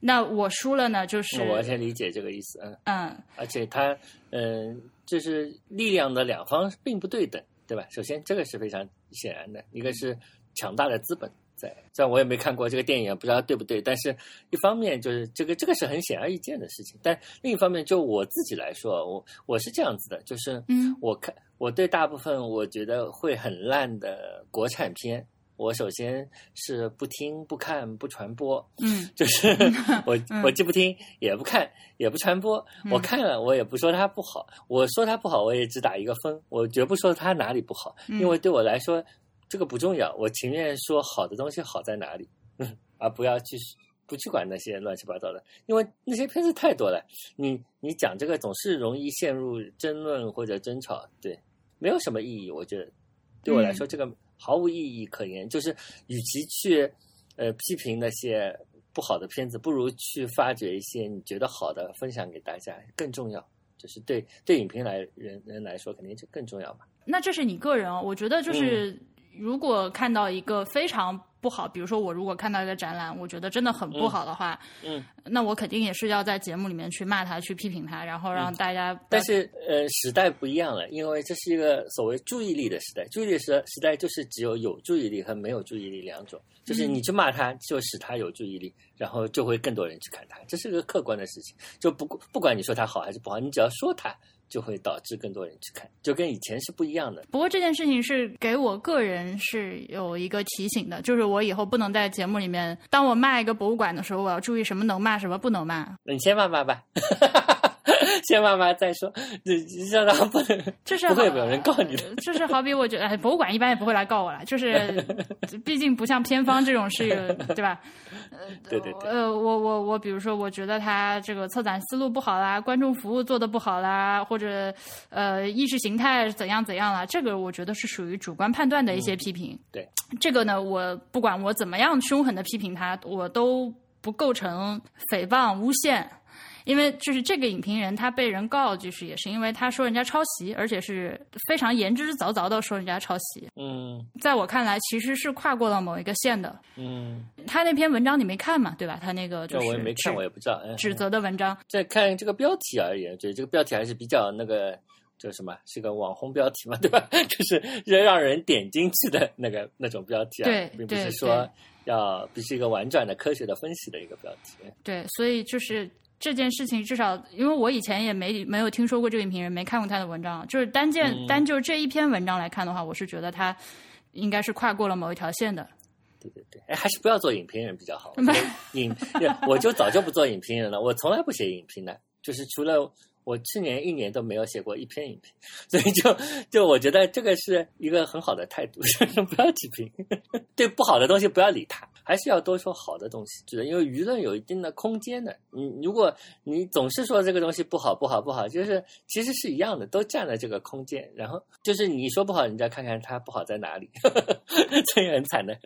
那我输了呢，就是我完全理解这个意思。嗯嗯，而且他嗯，就是力量的两方并不对等，对吧？首先这个是非常显然的，一个是强大的资本。在，虽然我也没看过这个电影，不知道对不对。但是，一方面就是这个，这个是很显而易见的事情。但另一方面，就我自己来说，我我是这样子的，就是，嗯，我看我对大部分我觉得会很烂的国产片，我首先是不听、不看、不传播。嗯，就是 我我既不听，也不看，也不传播。我看了，我也不说它不好。我说它不好，我也只打一个分，我绝不说它哪里不好，因为对我来说。这个不重要，我情愿说好的东西好在哪里，而不要去不去管那些乱七八糟的，因为那些片子太多了。你你讲这个总是容易陷入争论或者争吵，对，没有什么意义。我觉得对我来说，这个毫无意义可言。就是与其去呃批评那些不好的片子，不如去发掘一些你觉得好的，分享给大家更重要。就是对对影评来人人来说，肯定就更重要嘛。那这是你个人哦，我觉得就是。如果看到一个非常不好，比如说我如果看到一个展览，我觉得真的很不好的话，嗯，那我肯定也是要在节目里面去骂他，去批评他，然后让大家。但是呃，时代不一样了，因为这是一个所谓注意力的时代，注意力时时代就是只有有注意力和没有注意力两种，就是你去骂他，就使他有注意力，然后就会更多人去看它，这是个客观的事情，就不不管你说它好还是不好，你只要说它。就会导致更多人去看，就跟以前是不一样的。不过这件事情是给我个人是有一个提醒的，就是我以后不能在节目里面，当我骂一个博物馆的时候，我要注意什么能骂，什么不能骂。那你先骂骂吧。先骂骂再说，这让他不能，就是不会有人告你的。就是好比我觉得，博物馆一般也不会来告我了，就是 毕竟不像偏方这种是，对吧？对对对。呃，我我我，比如说，我觉得他这个策展思路不好啦，观众服务做的不好啦，或者呃意识形态怎样怎样啦，这个我觉得是属于主观判断的一些批评。对，这个呢，我不管我怎么样凶狠的批评他，我都不构成诽谤诬陷。因为就是这个影评人他被人告，就是也是因为他说人家抄袭，而且是非常言之凿凿的说人家抄袭。嗯在我看来，其实是跨过了某一个线的。嗯，他那篇文章你没看嘛，对吧？他那个就这是我也没看，我也不知道。嗯，指责的文章，在看这个标题而言，对这个标题还是比较那个，叫什么？是个网红标题嘛，对吧？就是让人点进去的那个那种标题啊，对并不是说要不是一个婉转的科学的分析的一个标题。对，所以就是这件事情，至少因为我以前也没没有听说过这个影评人，没看过他的文章，就是单件、嗯单就这一篇文章来看的话，我是觉得他应该是跨过了某一条线的。对对对，哎，还是不要做影评人比较好。没影，我就早就不做影评人了，我从来不写影评的，就是除了我去年一年都没有写过一篇影评，所以就就我觉得这个是一个很好的态度，就是不要批评，对不好的东西不要理它，还是要多说好的东西，觉得因为舆论有一定的空间的，你如果你总是说这个东西不好不好不好，就是其实是一样的，都占了这个空间，然后就是你说不好，人家看看它不好在哪里，这也很惨的。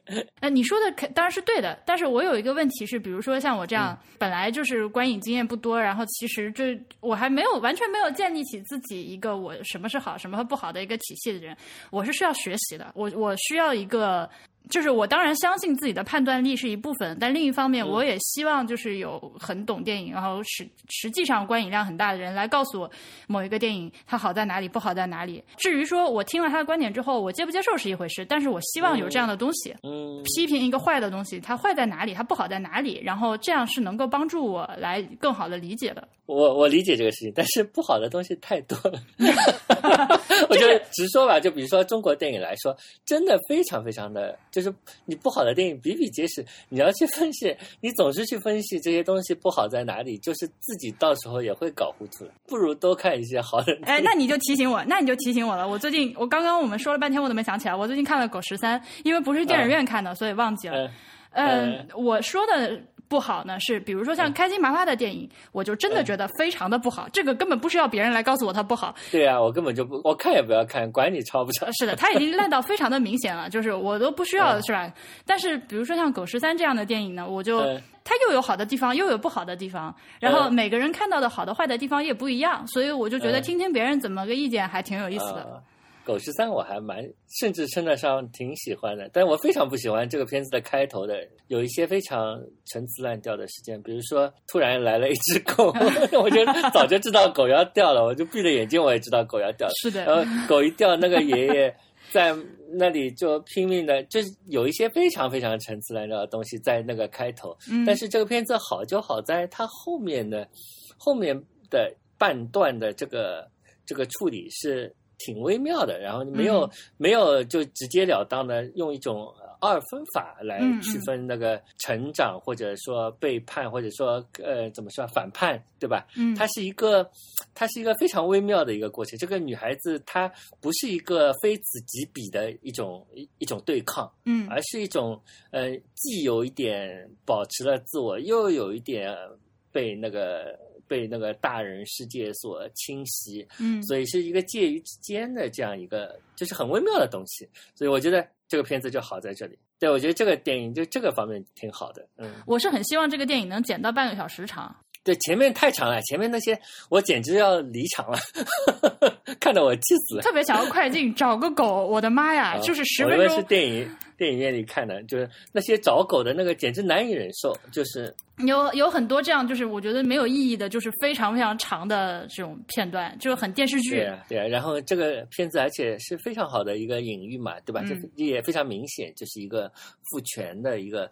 呃，你说的肯当然是对的，但是我有一个问题是，比如说像我这样、本来就是观影经验不多，然后其实这我还没有完全没有建立起自己一个我什么是好，什么不好的一个体系的人，我是需要学习的，我我需要一个。就是我当然相信自己的判断力是一部分，但另一方面，我也希望就是有很懂电影，然后实实际上观影量很大的人来告诉我某一个电影它好在哪里，不好在哪里。至于说我听了他的观点之后，我接不接受是一回事，但是我希望有这样的东西。嗯，批评一个坏的东西，它坏在哪里，它不好在哪里，然后这样是能够帮助我来更好的理解的。我我理解这个事情，但是不好的东西太多了。我就直说吧，就比如说中国电影来说，真的非常非常的，就是你不好的电影比比皆是。你要去分析，你总是去分析这些东西不好在哪里，就是自己到时候也会搞糊涂了。不如多看一些好的。哎，那你就提醒我，那你就提醒我了。我最近，我刚刚我们说了半天，我都没想起来。我最近看了《狗十三》，因为不是电影院看的，所以忘记了。嗯嗯，我说的。不好呢，是比如说像开心麻花的电影，我就真的觉得非常的不好。这个根本不需要别人来告诉我它不好。对啊，我根本就不，我看也不要看，管你抄不抄。是的，它已经烂到非常的明显了，就是我都不需要，是吧？但是比如说像《狗十三》这样的电影呢，我就它又有好的地方，又有不好的地方，然后每个人看到的好的坏的地方也不一样，所以我就觉得听听别人怎么个意见还挺有意思的。狗十三我还蛮，甚至称得上挺喜欢的，但我非常不喜欢这个片子的开头的有一些非常陈词滥调的事件，比如说突然来了一只狗，我就早就知道狗要掉了，我就闭着眼睛我也知道狗要掉了。是的，然后狗一掉，那个爷爷在那里就拼命的，就是有一些非常非常陈词滥调的东西在那个开头，嗯、但是这个片子好就好在它后面的后面的半段的这个这个处理是。挺微妙的，然后没有、嗯、没有就直截了当的用一种二分法来嗯区分那个成长，或者说背叛，或者说呃怎么说反叛，对吧？嗯，它是一个它是一个非常微妙的一个过程。这个女孩子她不是一个非此即彼的一种一一种对抗，嗯，而是一种呃既有一点保持了自我，又有一点被那个。被那个大人世界所侵袭，嗯，所以是一个介于之间的这样一个，就是很微妙的东西。所以我觉得这个片子就好在这里。对我觉得这个电影就这个方面挺好的。嗯，我是很希望这个电影能剪到半个小时长。对，前面太长了，前面那些我简直要离场了，看得我气死了。特别想要快进，找个狗，我的妈呀，就是十分钟。是电影电影院里看的，就是那些找狗的那个，简直难以忍受。就是有有很多这样，就是我觉得没有意义的，就是非常非常长的这种片段，就是很电视剧。对啊，对啊。然后这个片子而且是非常好的一个隐喻嘛，对吧？嗯、这也非常明显，就是一个父权的一个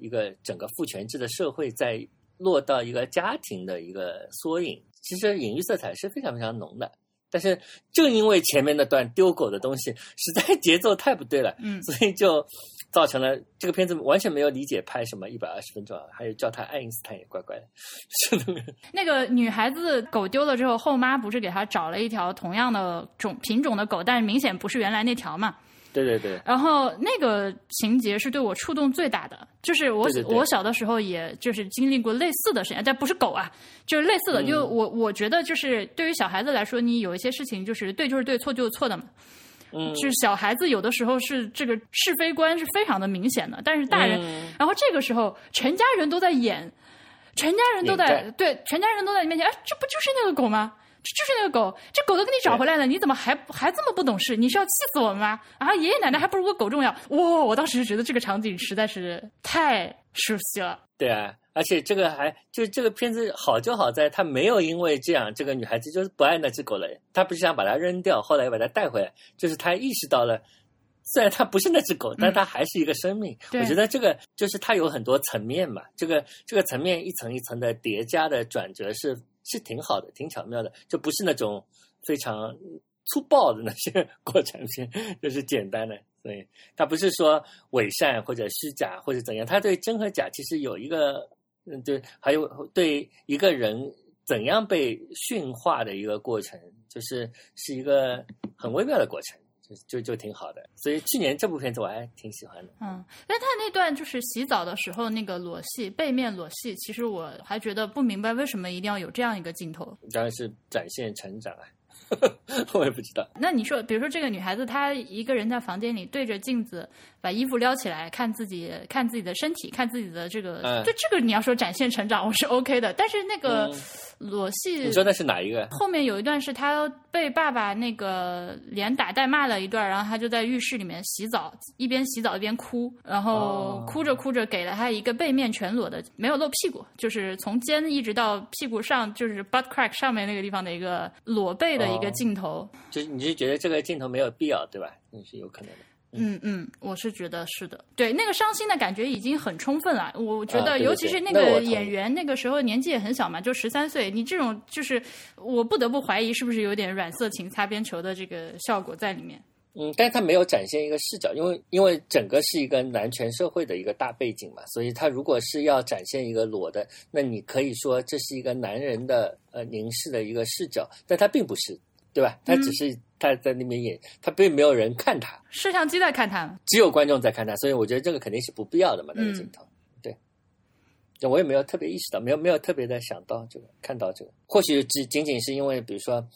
一个整个父权制的社会在。落到一个家庭的一个缩影，其实隐喻色彩是非常非常浓的。但是正因为前面那段丢狗的东西实在节奏太不对了，嗯，所以就造成了这个片子完全没有理解拍什么一百二十分钟，还有叫他爱因斯坦也怪怪的，是的。那个女孩子狗丢了之后，后妈不是给她找了一条同样的种品种的狗，但是明显不是原来那条嘛。对对对，然后那个情节是对我触动最大的，就是我我小的时候也就是经历过类似的事情，但不是狗啊，就是类似的。嗯就我我觉得就是对于小孩子来说，你有一些事情就是对就是对，错就是错的嘛。嗯，就是小孩子有的时候是这个是非观是非常的明显的，但是大人，嗯然后这个时候全家人都在演。全家人都在对，全家人都在你面前，哎，这不就是那个狗吗？这就是那个狗，这狗都给你找回来了，你怎么还还这么不懂事？你是要气死我们吗？啊，爷爷奶奶还不如个狗重要。哇，我当时就觉得这个场景实在是太熟悉了。对啊，而且这个还就这个片子好就好在，他没有因为这样，这个女孩子就是不爱那只狗了，她不是想把它扔掉，后来又把它带回来，就是她意识到了。虽然它不是那只狗，但它还是一个生命。我觉得这个就是它有很多层面嘛，这个这个层面一层一层的叠加的转折是是挺好的，挺巧妙的，就不是那种非常粗暴的那些 国产片，就是简单的。所以它不是说伪善或者虚假或者怎样，它对真和假其实有一个嗯，对，还有对一个人怎样被驯化的一个过程，就是是一个很微妙的过程。就就就挺好的，所以去年这部片子我还挺喜欢的。嗯，但他那段就是洗澡的时候那个裸戏，背面裸戏，其实我还觉得不明白为什么一定要有这样一个镜头。当然是展现成长啊，我也不知道。那你说，比如说这个女孩子，她一个人在房间里对着镜子，把衣服撩起来看自己，看自己的身体，看自己的这个，就这个你要说展现成长，我是 OK 的。但是那个。裸戏，你说的是哪一个？后面有一段是他被爸爸那个连打带骂了一段，然后他就在浴室里面洗澡，一边洗澡一边哭，然后哭着哭着给了他一个背面全裸的，没有露屁股，就是从肩一直到屁股上，就是 butt crack 上面那个地方的一个裸背的一个镜头。就是你是觉得这个镜头没有必要，对吧？那是有可能的。嗯嗯，我是觉得是的，对那个伤心的感觉已经很充分了。我觉得，尤其是那个演员，那个时候年纪也很小嘛，就十三岁。你这种就是，我不得不怀疑是不是有点软色情擦边球的这个效果在里面。嗯，但是他没有展现一个视角，因为因为整个是一个男权社会的一个大背景嘛，所以他如果是要展现一个裸的，那你可以说这是一个男人的呃凝视的一个视角，但他并不是。对吧？他只是他在那边演，他并没有人看他，摄像机在看他，只有观众在看他，所以我觉得这个肯定是不必要的嘛，那个镜头。对，我也没有特别意识到，没有没有特别的想到这个，看到这个，或许只仅仅是因为，比如说。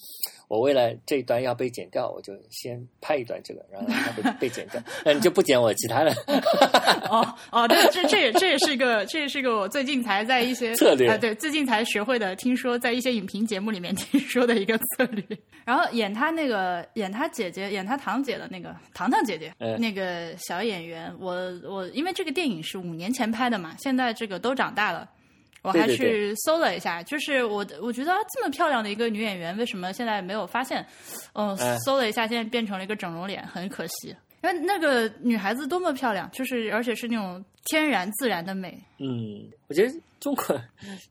我为了这一段要被剪掉，我就先拍一段这个，然后它被被剪掉。那你就不剪我其他的？哦哦，对，这这也这也是一个，这也是一个我最近才在一些 策略啊，对，最近才学会的。听说在一些影评节目里面 听说的一个策略。然后演他那个演他姐姐演他堂姐的那个糖糖姐姐那个小演员，我我因为这个电影是五年前拍的嘛，现在这个都长大了。我还去搜了一下，就是我我觉得这么漂亮的一个女演员，为什么现在没有发现？嗯，搜了一下，现在变成了一个整容脸，很可惜。那那个女孩子多么漂亮，就是而且是那种天然自然的美。嗯，我觉得中国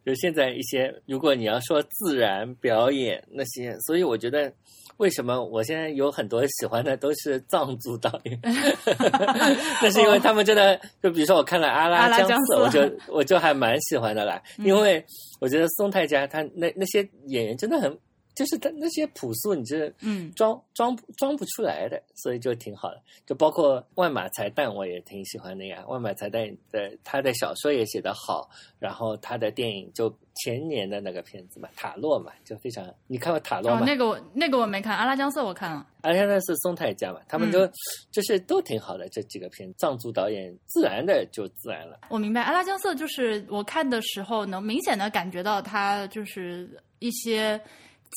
就现在一些，如果你要说自然表演那些，所以我觉得。为什么我现在有很多喜欢的都是藏族导演？那是因为他们真的，就比如说我看了《阿拉江色》，我就我就还蛮喜欢的啦。因为我觉得宋太家他那那些演员真的很。就是他那些朴素，你是嗯装装装不出来的，所以就挺好的。就包括万马才旦，我也挺喜欢的呀。万马才旦的他的小说也写得好，然后他的电影就前年的那个片子嘛，《塔洛》嘛，就非常。你看过《塔洛》吗？那个我那个我没看，《阿拉江色》我看了。阿拉江色是松太家嘛，他们都就是都挺好的这几个片，藏族导演自然的就自然了。我明白，《阿拉江色》就是我看的时候能明显的感觉到他就是一些。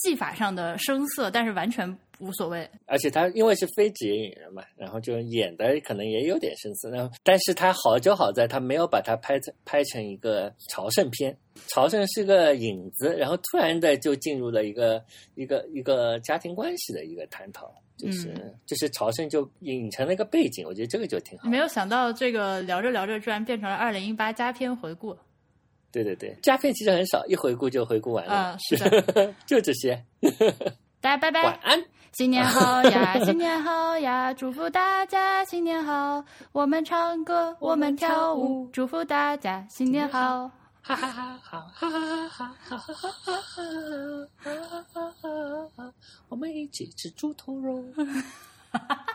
技法上的生涩，但是完全无所谓。而且他因为是非职业演员嘛，然后就演的可能也有点生涩。然后，但是他好就好在他没有把它拍成拍成一个朝圣片。朝圣是个影子，然后突然的就进入了一个一个一个家庭关系的一个探讨，就是就是朝圣就影成了一个背景。我觉得这个就挺好。没有想到这个聊着聊着，居然变成了二零一八佳片回顾。对对对，佳片其实很少，一回顾就回顾完了。啊，是的，就这些。大家拜拜，晚安，新年好呀，新年好呀，祝福大家新年好。我们唱歌，我们跳舞，祝福大家新年好。哈哈哈，好，哈哈哈，哈哈哈，哈哈哈，我们一起吃猪头肉。哈哈哈。